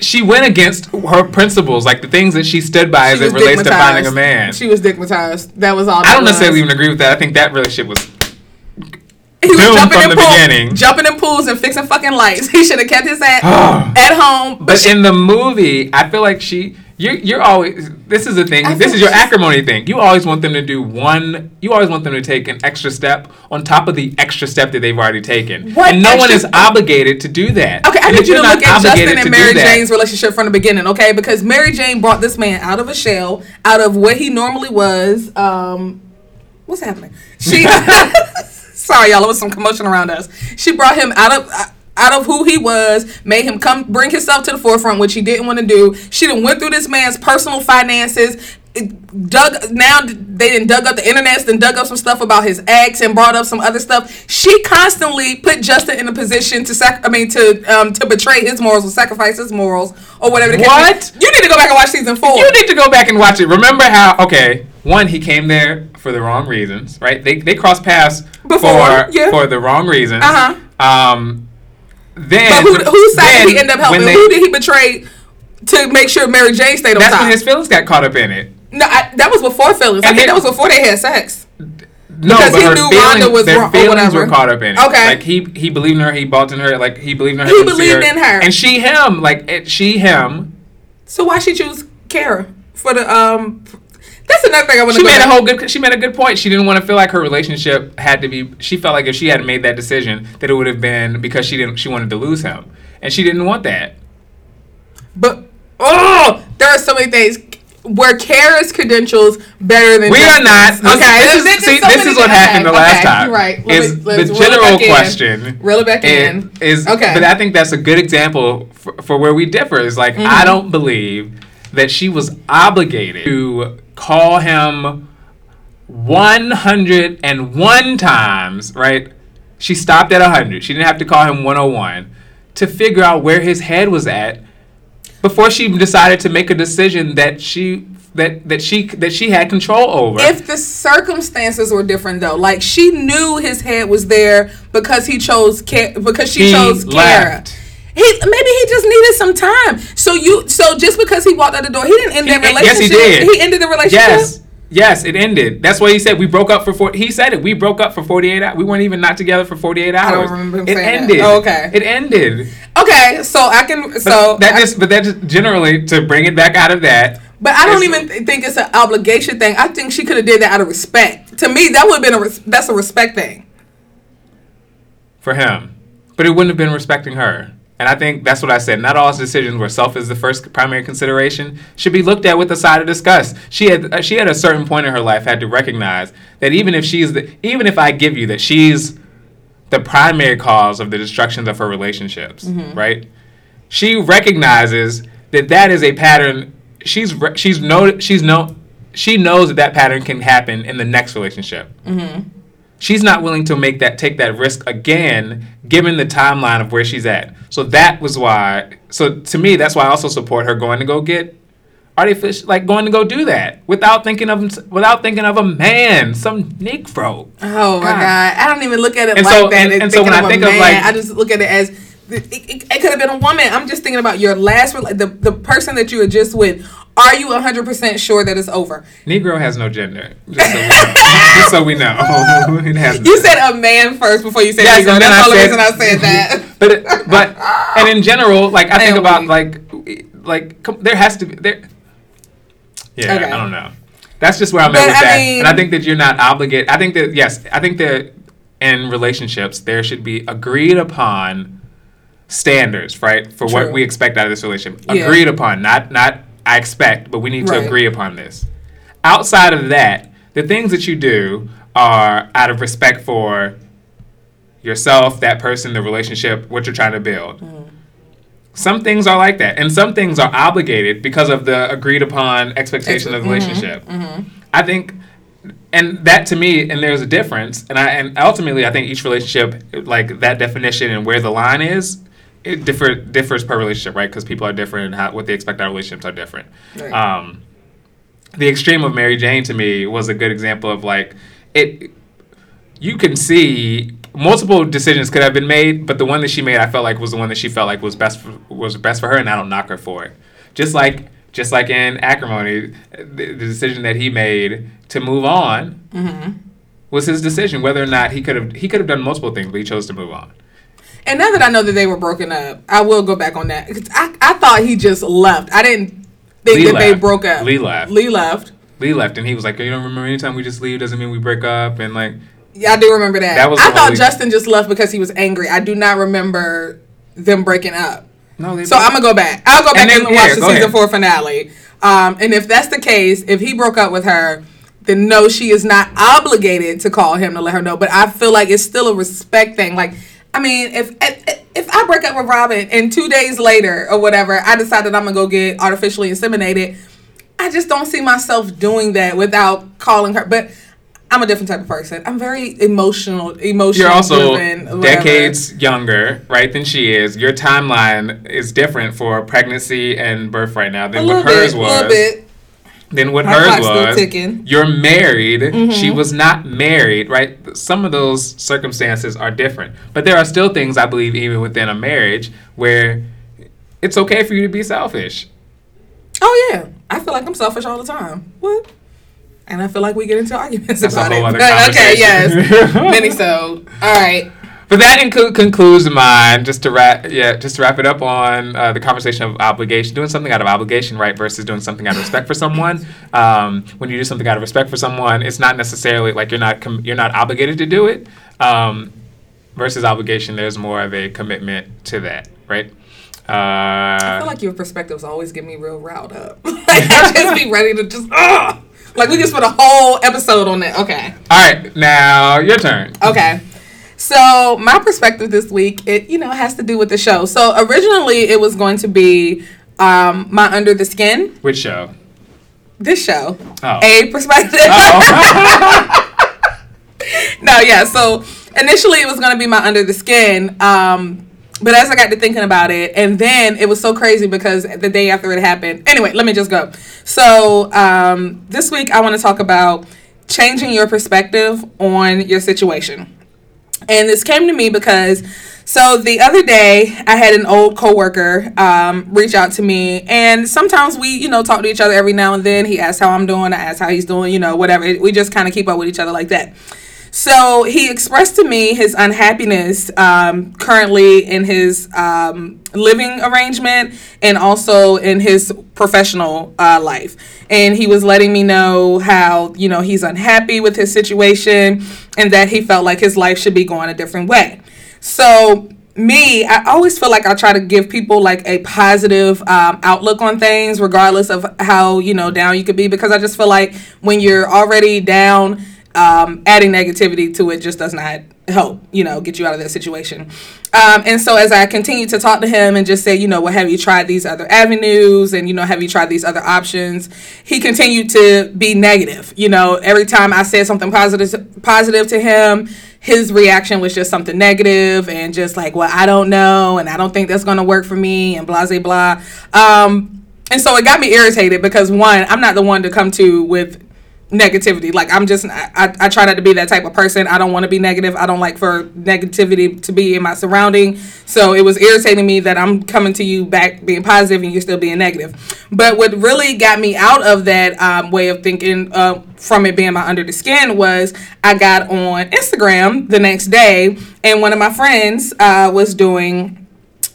she went against her principles, like the things that she stood by as it relates to finding a man. She was digmatized. That was all. I don't that necessarily even agree with that. I think that relationship was. He was doomed jumping from in the pool- beginning. jumping in pools and fixing fucking lights. He should have kept his ass at home. But, But she, in the movie, I feel like she. You're, you're always. This is the thing. I This is your acrimony thing. You always want them to do one. You always want them to take an extra step on top of the extra step that they've already taken. What and no one is obligated to do that. okay, I And need you to look at Justin and Mary that- Jane's relationship from the beginning, okay? Because Mary Jane brought this man out of a shell, out of what he normally was. Um, what's happening? She. sorry, y'all. It was some commotion around us. She brought him out of. Out of who he was, made him come bring himself to the forefront, which he didn't want to do. She done went through this man's personal finances, it dug now they didn't dug up the internet, then dug up some stuff about his ex and brought up some other stuff. She constantly put Justin in a position to sac I mean to um to betray his morals or sacrifice his morals or whatever the case. What? You need to go back and watch season four. You need to go back and watch it. Remember how? Okay, one, he came there for the wrong reasons, right? They they crossed paths Before, for yeah. for the wrong reasons. Uh-huh. Um, then but who whose side then did he end up helping? they- who did he betray to make sure Mary Jane stayed on That's top? when his feelings got caught up in it. no, I, that was before feelings. I And think that was before they had sex. No, Because but he her knew feelings, Rhonda was their wrong feelings were caught up in it. Okay. like he he believed in her, he bought in her, like he believed in her. He believed start. in her. and she him, like it, she him. So why she choose Kara for the um? That's another thing I want to. She made a whole good. She made a good point. She didn't want to feel like her relationship had to be. She felt like if she hadn't made that decision, that it would have been because she didn't. She wanted to lose him, and she didn't want that. But oh, there are so many things. Were Kara's credentials better than? We are not. This, okay, This is, there's see, so this is what happened the last okay, time. Right. Let Is me- the general in. question? Reel it back in. Is, is Okay. But I think that's a good example for, for where we differ. Is like Mm-hmm. I don't believe that she was obligated to call him 101 times. Right? She stopped at 100. She didn't have to call him 101 to figure out where his head was at before she decided to make a decision that she that that she that she had control over. If the circumstances were different, though, like she knew his head was there because he chose because she He chose Kara. left. He maybe he just needed some time. So you so just because he walked out the door, he didn't end He- that yes, he did. He ended the relationship. Yes. Yes, it ended. That's what he said. We broke up for four. He said it. We broke up for forty eight hours. We weren't even not together for forty eight hours. I don't remember him it saying that. ended. Oh, okay. It ended. Okay, so I can But so that I- just, but that just generally to bring it back out of that. But I don't even th- think it's an obligation thing. I think she could have did that out of respect. To me, that would have been a res- that's a respect thing. for him, but it wouldn't have been respecting her. And I think that's what I said. Not all decisions where self is the first primary consideration should be looked at with a side of disgust. She had uh, she at a certain point in her life had to recognize that even if she's the even if I give you that she's the primary cause of the destructions of her relationships, right? She recognizes that that is a pattern. She's she's no she's no she knows that that pattern can happen in the next relationship she's not willing to make that take that risk again given the timeline of where she's at so that was why so to me that's why i also support her going to go get artificial like going to go do that without thinking of without thinking of a man some negro Oh my God. god, I don't even look at it And like so- that. and- and and so when I think a of, man, like- I just look at it as it, it, it could have been a woman. I'm just thinking about your last the the person that you were just with. Are you 100 percent sure that it's over? negro has no gender just so we know, just so we know. it has You said a man first before you said Yes, Negro. That's I the only said- reason I said that. but it, but and in general, like I think about like like there has to be there. Yeah, Okay. I don't know. That's just where I'm at with I that, mean- and I think that you're not obligated. I think that yes, I think that in relationships there should be agreed upon standards, right, for what we expect out of this relationship. Yeah. Agreed upon, not not I expect, but we need to agree upon this. Outside of that, the things that you do are out of respect for yourself, that person, the relationship, what you're trying to build. Mm. Some things are like that, and some things are obligated because of the agreed upon expectation of the mm-hmm, relationship. Mm-hmm. I think, and that to me, and there's a difference, and I and ultimately, I think each relationship, like that definition and where the line is, it differ differs per relationship, right? Because people are different, and how, what they expect out of relationships are different. Right. Um, the extreme of Mary Jane to me was a good example of like it. You can see multiple decisions could have been made, but the one that she made, I felt like was the one that she felt like was best for, was best for her, and I don't knock her for it. Just like just like in acrimony, the, the decision that he made to move on was his decision. Whether or not he could have he could have done multiple things, but he chose to move on. And now that I know that they were broken up, I will go back on that. 'Cause I, I thought he just left. I didn't think Lee that they broke up. Lee left. Lee left. Lee left, and he was like, "You don't remember anytime we just leave doesn't mean we break up," and like Yeah, I do remember that. That was I thought Justin just left because he was angry. I do not remember them breaking up. no, they So I'm gonna go back. I'll go back then- and, yeah, watch the season ahead. four finale. Um, and if that's the case, if he broke up with her, then no, she is not obligated to call him to let her know. But I feel like it's still a respect thing. Like, I mean, if if, if I break up with Robin and two days later or whatever, I decide that I'm gonna go get artificially inseminated, I just don't see myself doing that without calling her. But I'm a different type of person. I'm very emotional, emotional. You're also driven, decades younger, right, than she is. Your timeline is different for pregnancy and birth right now than what hers bit, a was. little bit. Than what My hers was. Mm-hmm. You're married. She was not married, right? Some of those circumstances are different, but there are still things I believe, even within a marriage, where it's okay for you to be selfish. Oh yeah, I feel like I'm selfish all the time. What? And I feel like we get into arguments That's about it. okay, yes, many so. All right. But that inco- concludes mine. Just to wrap, yeah, just to wrap it up on uh, the conversation of obligation, doing something out of obligation, right, versus doing something out of respect for someone. Um, when you do something out of respect for someone, it's not necessarily like you're not com- you're not obligated to do it. Um, versus obligation, there's more of a commitment to that, right? I Uh, feel like your perspectives always get me real riled up. like I just be ready to just ugh. like we just put a whole episode on that. Okay. all right, now your turn. Okay. So my perspective this week, it you know has to do with the show. So originally it was going to be um, my Under the Skin. Which show? This show, Oh. a perspective. Oh. no, yeah. So initially it was gonna be my under the skin. Um, but as I got to thinking about it, and then it was so crazy because the day after it happened. Anyway, let me just go. So um, this week I want to talk about changing your perspective on your situation. And this came to me because so the other day I had an old coworker um, reach out to me, and sometimes we, you know, talk to each other every now and then. He asks how I'm doing, I ask how he's doing, you know, whatever. We just kind of keep up with each other like that. So he expressed to me his unhappiness um, currently in his um, living arrangement and also in his professional uh, life. And he was letting me know how, you know, he's unhappy with his situation and that he felt like his life should be going a different way. So, me, I always feel like I try to give people like a positive um, outlook on things, regardless of how, you know, down you could be, because I just feel like when you're already down, um, adding negativity to it just does not help, you know, get you out of that situation. Um, and so as I continued to talk to him and just say, you know, well, have you tried these other avenues? And, you know, have you tried these other options? He continued to be negative. You know, every time I said something positive, positive to him, his reaction was just something negative and just like, well, I don't know. And I don't think that's going to work for me and blah, blah, blah. Um, and so it got me irritated because one, I'm not the one to come to with negativity. Like I'm just I, I try not to be that type of person. I don't want to be negative. I don't like for negativity to be in my surrounding. So it was irritating me that I'm coming to you back being positive and you're still being negative. But what really got me out of that um, way of thinking uh, from it being my under the skin was I got on Instagram the next day and one of my friends uh, was doing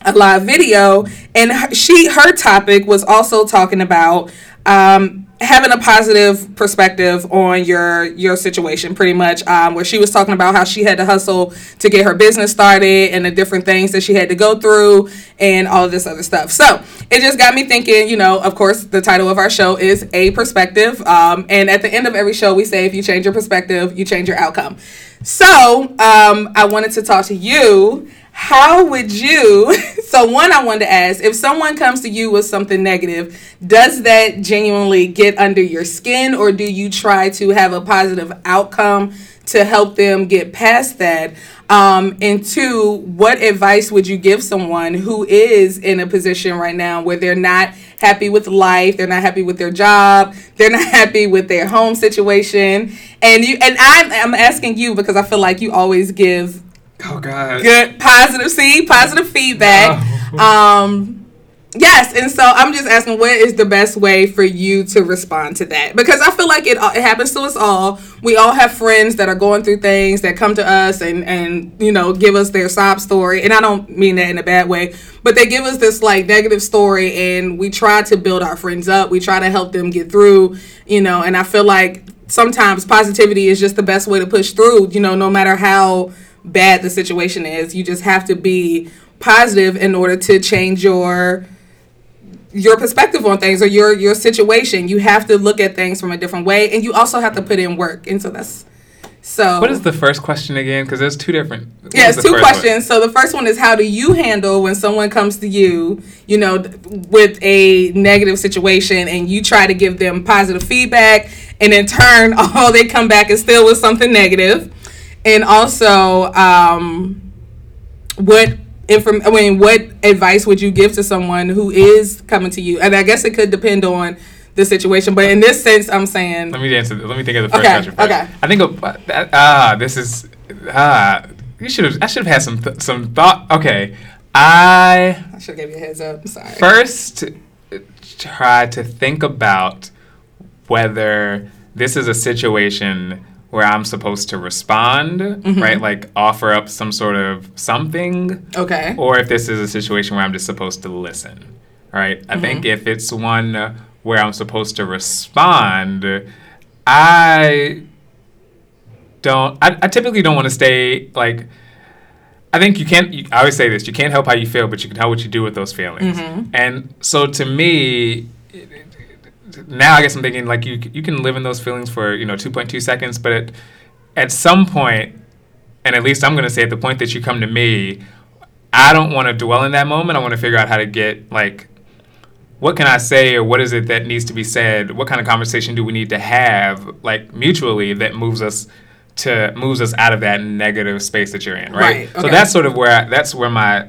a live video and she her topic was also talking about um, having a positive perspective on your your situation pretty much um, where she was talking about how she had to hustle to get her business started and the different things that she had to go through and all this other stuff. So it just got me thinking you know of course the title of our show is a perspective um, and at the end of every show we say if you change your perspective you change your outcome. So um, i wanted to talk to you how would you so one i wanted to ask if someone comes to you with something negative does that genuinely get under your skin or do you try to have a positive outcome to help them get past that? Um, and two what advice would you give someone who is in a position right now where they're not happy with life they're not happy with their job they're not happy with their home situation? And you and i'm, I'm asking you because i feel like you always give Oh God. good. Positive. See? Positive feedback. Oh. um yes. And so i'm just asking what is the best way for you to respond to that? Because i feel like it, it happens to us all. We all have friends that are going through things that come to us and and you know give us their sob story. And i don't mean that in a bad way but they give us this like negative story and we try to build our friends up. We try to help them get through you know and i feel like sometimes positivity is just the best way to push through you know no matter how bad the situation is. You just have to be positive in order to change your your perspective on things or your your situation. You have to look at things from a different way, and you also have to put in work. And so that's so. What is the first question again? Because there's two different. what Yeah, was it's the two first one? questions. So the first one is how do you handle when someone comes to you, you know, with a negative situation and you try to give them positive feedback and in turn all they come back is still with something negative. And also um what inform I mean what advice would you give to someone who is coming to you? And I guess it could depend on the situation, but in this sense I'm saying Let me answer. Let me think of the first Okay, question first. okay. I think of, uh, that- ah, this is ah. You should have. I should have had some th- some thought. Okay, I I should have gave you a heads up. I'm sorry. first try to think about whether this is a situation where I'm supposed to respond, Mm-hmm. right? Like offer up some sort of something, Okay. or if this is a situation where I'm just supposed to listen, right? I think if it's one where I'm supposed to respond, I don't. I, I typically don't want to stay like. I think you can't. You, I always say this: you can't help how you feel, but you can help what you do with those feelings. And so, to me, now I guess I'm thinking like you you can live in those feelings for you know 2.2 seconds, but at, at some point, and at least I'm going to say at the point that you come to me, I don't want to dwell in that moment. I want to figure out how to get like what can I say or what is it that needs to be said? What kind of conversation do we need to have like mutually that moves us to moves us out of that negative space that you're in, right? Right, So that's sort of where I, that's where my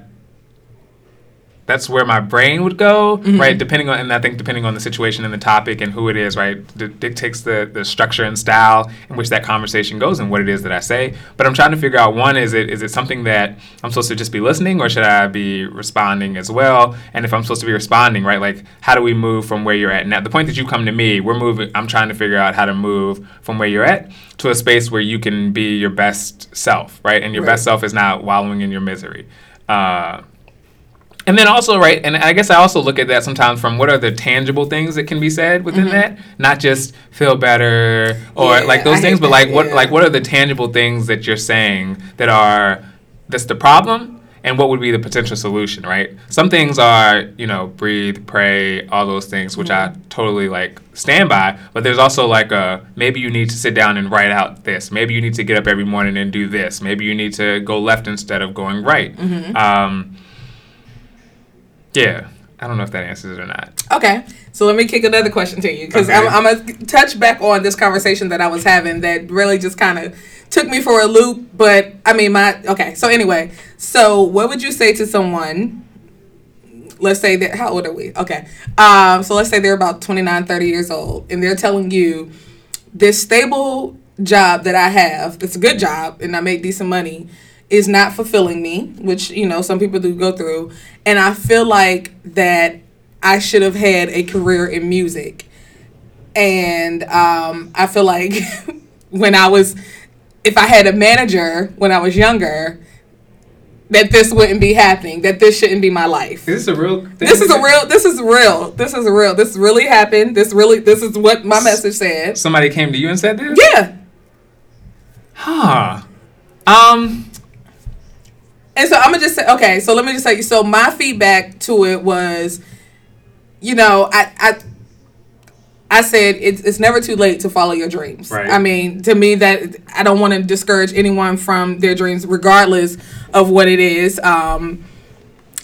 that's where my brain would go, Mm-hmm. right? Depending on, and I think depending on the situation and the topic and who it is, right, d- dictates the the structure and style in which that conversation goes and what it is that I say. But I'm trying to figure out one is it is it something that I'm supposed to just be listening or should I be responding as well? And if I'm supposed to be responding, right, like how do we move from where you're at? Now, the point that you come to me, we're moving. I'm trying to figure out how to move from where you're at to a space where you can be your best self, right? And your Right. best self is not wallowing in your misery. Uh, and then also, right, and I guess I also look at that sometimes from what are the tangible things that can be said within that, not just feel better or Mm-hmm. Yeah, like those I things, but like that, what yeah. like what are the tangible things that you're saying that are that's the problem and what would be the potential solution, right? Some things are, you know, breathe, pray, all those things, which I totally like stand by. But there's also like a maybe you need to sit down and write out this. Maybe you need to get up every morning and do this. Maybe you need to go left instead of going right. Um, yeah, I don't know if that answers it or not. Okay, so let me kick another question to you because Okay. I'm, I'm gonna touch back on this conversation that I was having that really just kind of took me for a loop. But I mean, my okay. So anyway, so what would you say to someone? Let's say that how old are we? Okay, um, so let's say they're about 29, 30 years old, and they're telling you this stable job that I have, it's a good job, and I make decent money, is not fulfilling me, which you know some people do go through, and I feel like that I should have had a career in music, and um, I feel like when I was, if I had a manager when I was younger, that this wouldn't be happening, that this shouldn't be my life. This is a real? Thing This is a real. This is real. This is real. This really happened. This really. This is what my message said. Somebody came to you and said this. Yeah. Huh. Um. And so I'm gonna just say, okay. So let me just tell you. so my feedback to it was, you know, I I I said it's it's never too late to follow your dreams. Right. I mean, to me, that I don't want to discourage anyone from their dreams, regardless of what it is. Um,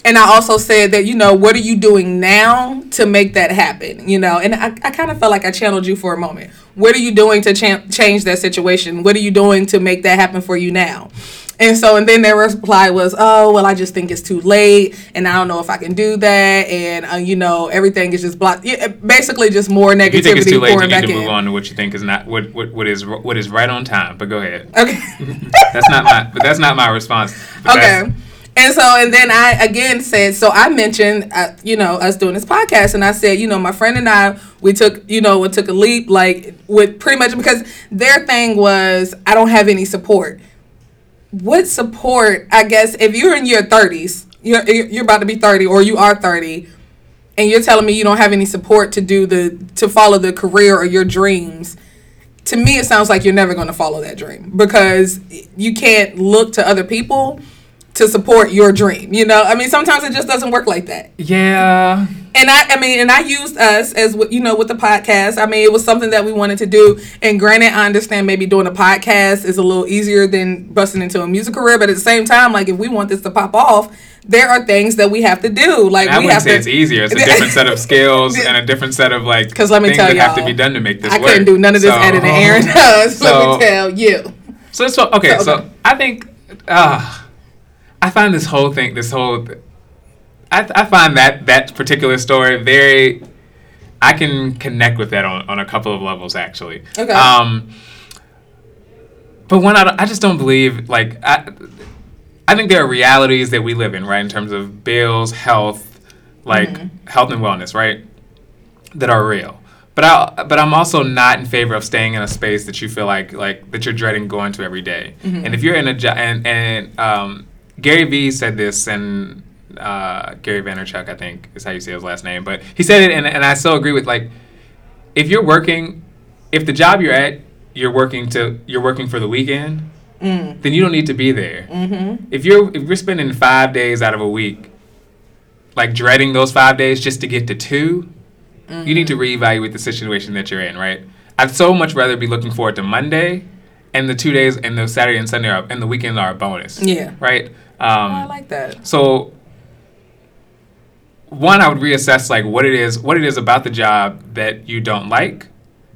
and I also said that you know what are you doing now to make that happen? You know, and I, I kind of felt like I channeled you for a moment. What are you doing to cha- change that situation? What are you doing to make that happen for you now? And so, and then their reply was, "Oh, well, I just think it's too late, and I don't know if I can do that, and uh, you know, everything is just blocked. Yeah, basically, just more If negativity you think it's too late, you need to in. move on to what you think is not what what, what is what is right on time. But go ahead. Okay. That's not my. But that's not my response. But okay. And so, and then I again said, so I mentioned, uh, you know, us doing this podcast, and I said, you know, my friend and I, we took, you know, we took a leap, like with pretty much because their thing was, I don't have any support. What support? I guess if you're in your thirties, you're you're about to be thirty, or you are thirty, and you're telling me you don't have any support to do the to follow the career or your dreams to me it sounds like you're never going to follow that dream because you can't look to other people to support your dream you know i mean sometimes it just doesn't work like that Yeah. and i i mean and i used us as what you know with the podcast i mean it was something that we wanted to do and granted i understand maybe doing a podcast is a little easier than busting into a music career but at the same time like if we want this to pop off there are things that we have to do like I we wouldn't have say to it's easier. It's a different set of skills and a different set of like because let me things tell that have to be done to make this work. I work. couldn't do none of this So- editing Aaron does. let so- me tell you. So it's okay. So, So, okay. I think, uh, I find this whole thing, this whole, I, I find that that particular story very, I can connect with that on, on a couple of levels actually. Okay. Um, but one, I, I just don't believe like I, I think there are realities that we live in, right, in terms of bills, health, like Mm-hmm. health and wellness, right, that are real. but I but I'm also not in favor of staying in a space that you feel like like that you're dreading going to every day. Mm-hmm. And if you're in a job and and um, Gary Vee said this and uh, Gary Vaynerchuk I think is how you say his last name, but he said it and and I so agree with like if you're working if the job you're at you're working to you're working for the weekend Mm. then you don't need to be there. Mm-hmm. If you're if you're spending five days out of a week, like dreading those five days just to get to 2 you need to reevaluate the situation that you're in. Right? I'd so much rather be looking forward to Monday, and the two days and the Saturday and Sunday are, and the weekends are a bonus. Yeah. Right. Oh, I Um, like that. so one, I would reassess like what it is, what it is about the job that you don't like,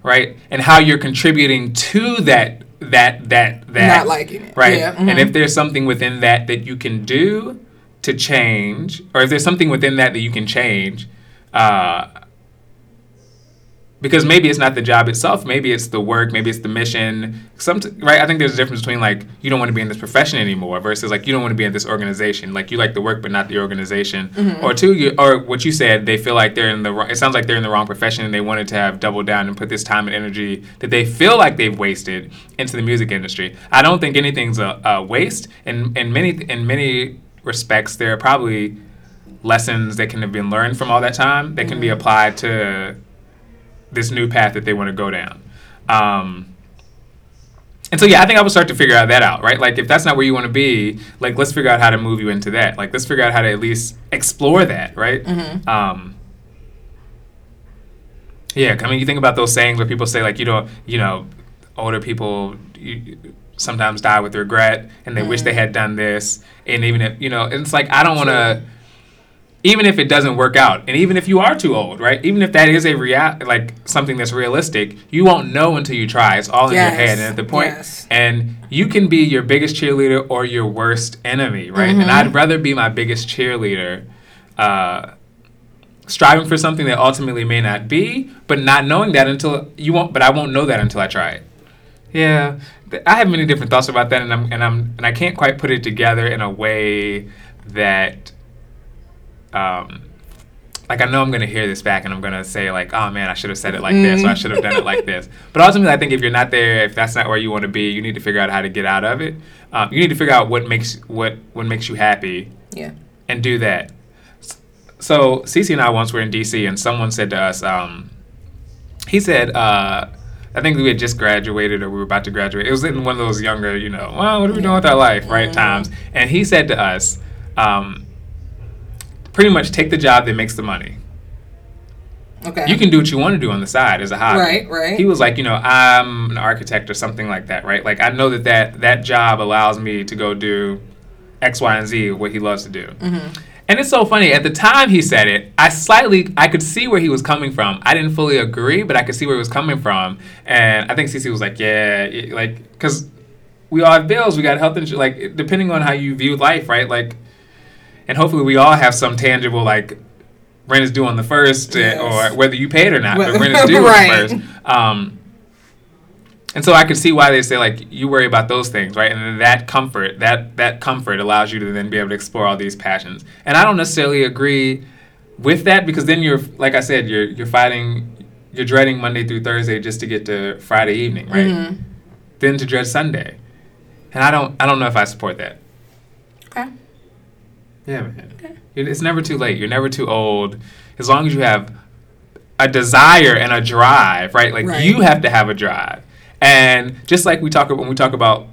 right, and how you're contributing to that that that that Not liking it. right? Yeah, And mhm. if there's something within that that you can do to change, or if there's something within that that you can change, uh, because maybe it's not the job itself, maybe it's the work, maybe it's the mission. Some right? I think there's a difference between like you don't want to be in this profession anymore versus like you don't want to be in this organization. Like you like the work but not the organization. Mm-hmm. Or two, you, or what you said, they feel like they're in the. wrong- It sounds like they're in the wrong profession and they wanted to have doubled down and put this time and energy that they feel like they've wasted into the music industry. I don't think anything's a, a waste. In in many in many respects, there are probably lessons that can have been learned from all that time that can be applied to this new path that they want to go down. Um, and so yeah, I think I would start to figure out that out, right? Like if that's not where you want to be, like let's figure out how to move you into that. Like let's figure out how to at least explore that, right? Um, yeah, I mean, you think about those sayings where people say like, you know, you know, older people you, sometimes die with regret, and they wish they had done this, and even if you know, it's like I don't want to. Even if it doesn't work out, and even if you are too old, right? Even if that is a real, like something that's realistic, you won't know until you try. It's all in your head, and at the point, yes. and you can be your biggest cheerleader or your worst enemy, right? And I'd rather be my biggest cheerleader, uh, striving for something that ultimately may not be, but not knowing that until you won't. But I won't know that until I try it. Yeah, I have many different thoughts about that, and I'm and I'm and I can't quite put it together in a way that, um, like I know I'm gonna hear this back, and I'm gonna say like, oh man, I should have said it like this, or I should have done it like this. But ultimately, I think if you're not there, if that's not where you want to be, you need to figure out how to get out of it. Um, you need to figure out what makes what what makes you happy, Yeah. and do that. So Cece and I once were in DC, and someone said to us, um, he said, uh, I think we had just graduated or we were about to graduate. It was in one of those younger, you know, well, what are we doing with our life, right? Times. And he said to us, um, pretty much take the job that makes the money. Okay. You can do what you want to do on the side as a hobby. Right, right. He was like, you know, I'm an architect or something like that, right? Like I know that that, that job allows me to go do X, Y, and Z, what he loves to do. Mm-hmm. And it's so funny. At the time he said it, I slightly, I could see where he was coming from. I didn't fully agree, but I could see where he was coming from. And I think Cece was like, yeah, like, because we all have bills, we got health insurance, like, depending on how you view life, right? Like, and hopefully we all have some tangible, like, rent is due on the first, uh, Yes. or whether you pay it or not, but rent is due right. on the first. Um, and so I could see why they say like you worry about those things, right? And then that comfort, that that comfort allows you to then be able to explore all these passions. And I don't necessarily agree with that because then you're like I said, you're you're fighting you're dreading Monday through Thursday just to get to Friday evening, right? Mm-hmm. Then to dread Sunday. And I don't I don't know if I support that. Okay. Yeah, man. It- It's never too late. You're never too old. As long as you have a desire and a drive, right? Like Right. you have to have a drive. And just like we talk when we talk about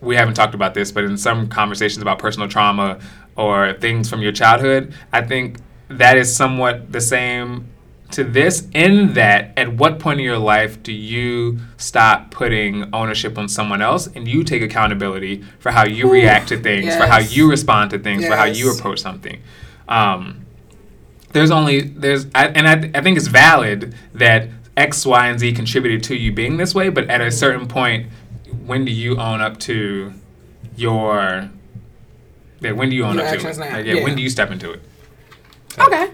we haven't talked about this, but in some conversations about personal trauma or things from your childhood, I think that is somewhat the same to this in that at what point in your life do you stop putting ownership on someone else and you take accountability for how you Whew. react to things, for how you respond to things, for how you approach something. Um, there's only there's I, and I, I think it's valid that X, Y, and Z contributed to you being this way, but at a certain point, when do you own up to your yeah, when do you own Your up to it? Like, yeah, yeah. when do you step into it? Okay.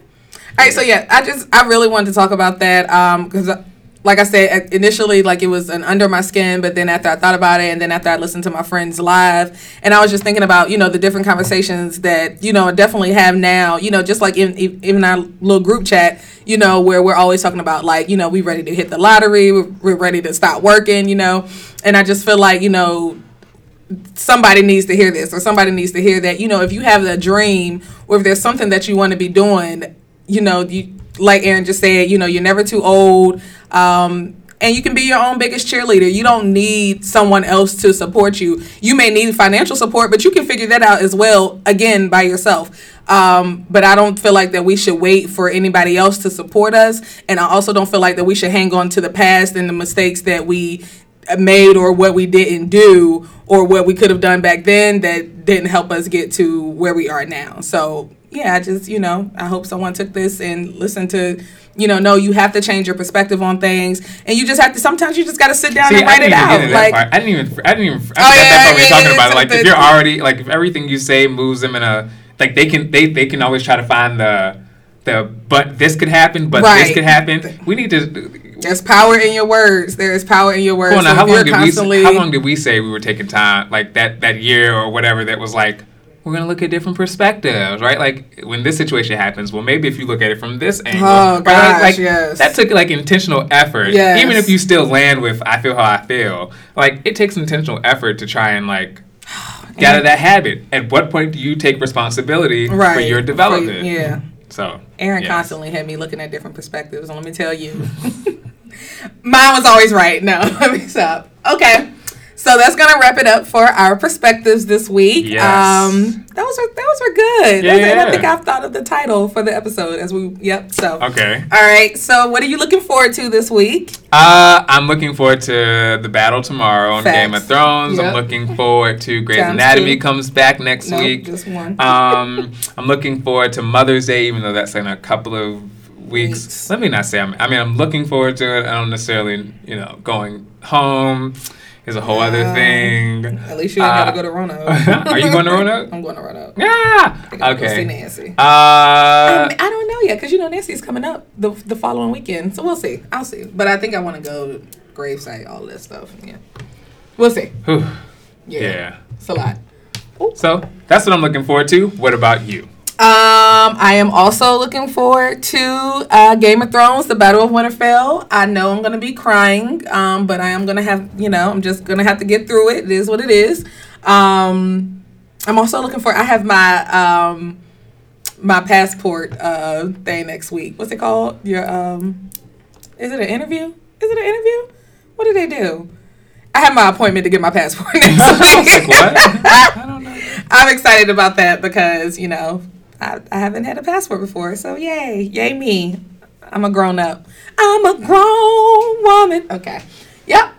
All right. So yeah, I just I really wanted to talk about that um, because uh, like I said, initially, like it was an under my skin, but then after I thought about it, and then after I listened to my friends live, and I was just thinking about, you know, the different conversations that, you know, I definitely have now, you know, just like in, even our little group chat, you know, where we're always talking about, like, you know, we're ready to hit the lottery, we're ready to stop working, you know, and I just feel like, you know, somebody needs to hear this or somebody needs to hear that, you know, if you have a dream or if there's something that you want to be doing, you know, you, like Aaron just said, you know, you're never too old. Um, and you can be your own biggest cheerleader. You don't need someone else to support you. You may need financial support, but you can figure that out as well, again, by yourself. Um, but I don't feel like that we should wait for anybody else to support us. And I also don't feel like that we should hang on to the past and the mistakes that we made or what we didn't do or what we could have done back then that didn't help us get to where we are now. So yeah, I just, you know, I hope someone took this and listened to, you know, no, you have to change your perspective on things, and you just have to. Sometimes you just got to sit down See, and write it out. Like part. I didn't even, I didn't even. I oh, yeah, what we're talking about. Like if you're already, like if everything you say moves them in a, like they can, they they can always try to find the, the, but this could happen, but right. this could happen. We need to. There's power in your words. There is power in your words. Well, now, so how long did constantly... we? How long did we say we were taking time, like that that year or whatever? That was like we're going to look at different perspectives, right? Like when this situation happens, well, maybe if you look at it from this angle, oh, right? Gosh, like yes. that took like intentional effort. Yes. Even if you still land with "I feel how I feel," like it takes intentional effort to try and like get out of that habit. At what point do you take responsibility right. for your development? For, yeah. So Aaron yes. constantly had me looking at different perspectives, and let me tell you, mine was always right. No, let me stop. Okay. So that's gonna wrap it up for our perspectives this week. Yes. Um, those were those were good. Yeah, yeah. I think I've thought of the title for the episode as we. Yep. So. Okay. All right. So what are you looking forward to this week? Uh, I'm looking forward to the battle tomorrow on Game of Thrones. Yep. I'm looking forward to Grey's Anatomy comes back next nope, week. Just one. um, I'm looking forward to Mother's Day, even though that's in a couple of weeks. weeks. Let me not say. I'm, I mean, I'm looking forward to it. I don't necessarily, you know, going home is a whole other thing. At least you ain't uh, gotta go to Roanoke. are you going to Roanoke? I'm going to Roanoke. Yeah. I okay. Go see Nancy. Uh, um, I don't know yet because you know Nancy's coming up the the following weekend, so we'll see. I'll see. But I think I want to go gravesite, all this stuff. Yeah. We'll see. yeah. yeah. It's a lot. Ooh. So that's what I'm looking forward to. What about you? Um, I am also looking forward to uh, Game of Thrones, The Battle of Winterfell. I know I'm gonna be crying, um, but I am gonna have, you know, I'm just gonna have to get through it. It is what it is. Um, I'm also looking for. I have my um, my passport uh thing next week. What's it called? Your um, is it an interview? Is it an interview? What do they do? I have my appointment to get my passport next week. like what? I don't know. I'm excited about that because you know I, I haven't had a passport before, so yay, yay me. I'm a grown up. I'm a grown woman. Okay. Yep.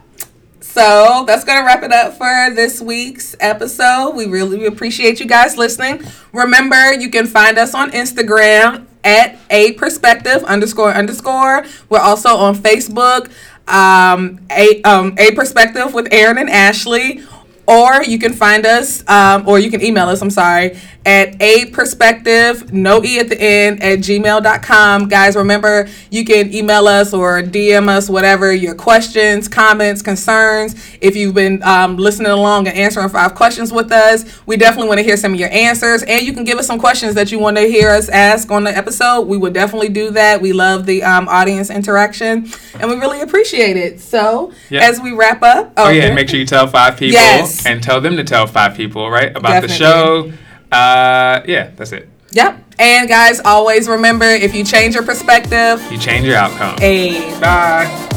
So that's going to wrap it up for this week's episode. We really appreciate you guys listening. Remember, you can find us on Instagram at a perspective underscore underscore. We're also on Facebook, um, a, um, a perspective with Aaron and Ashley or you can find us, um, or you can email us, I'm sorry, at a perspective, no E at the end, at gmail.com. Guys, remember, you can email us or DM us, whatever, your questions, comments, concerns. If you've been um, listening along and answering five questions with us, we definitely want to hear some of your answers. And you can give us some questions that you want to hear us ask on the episode. We would definitely do that. We love the um, audience interaction, and we really appreciate it. So, yep. as we wrap up, oh, oh yeah, make sure you tell five people. Yes and tell them to tell five people, right, about Definitely. the show. Uh, yeah, that's it. Yep. And guys, always remember if you change your perspective, you change your outcome. Hey. Bye.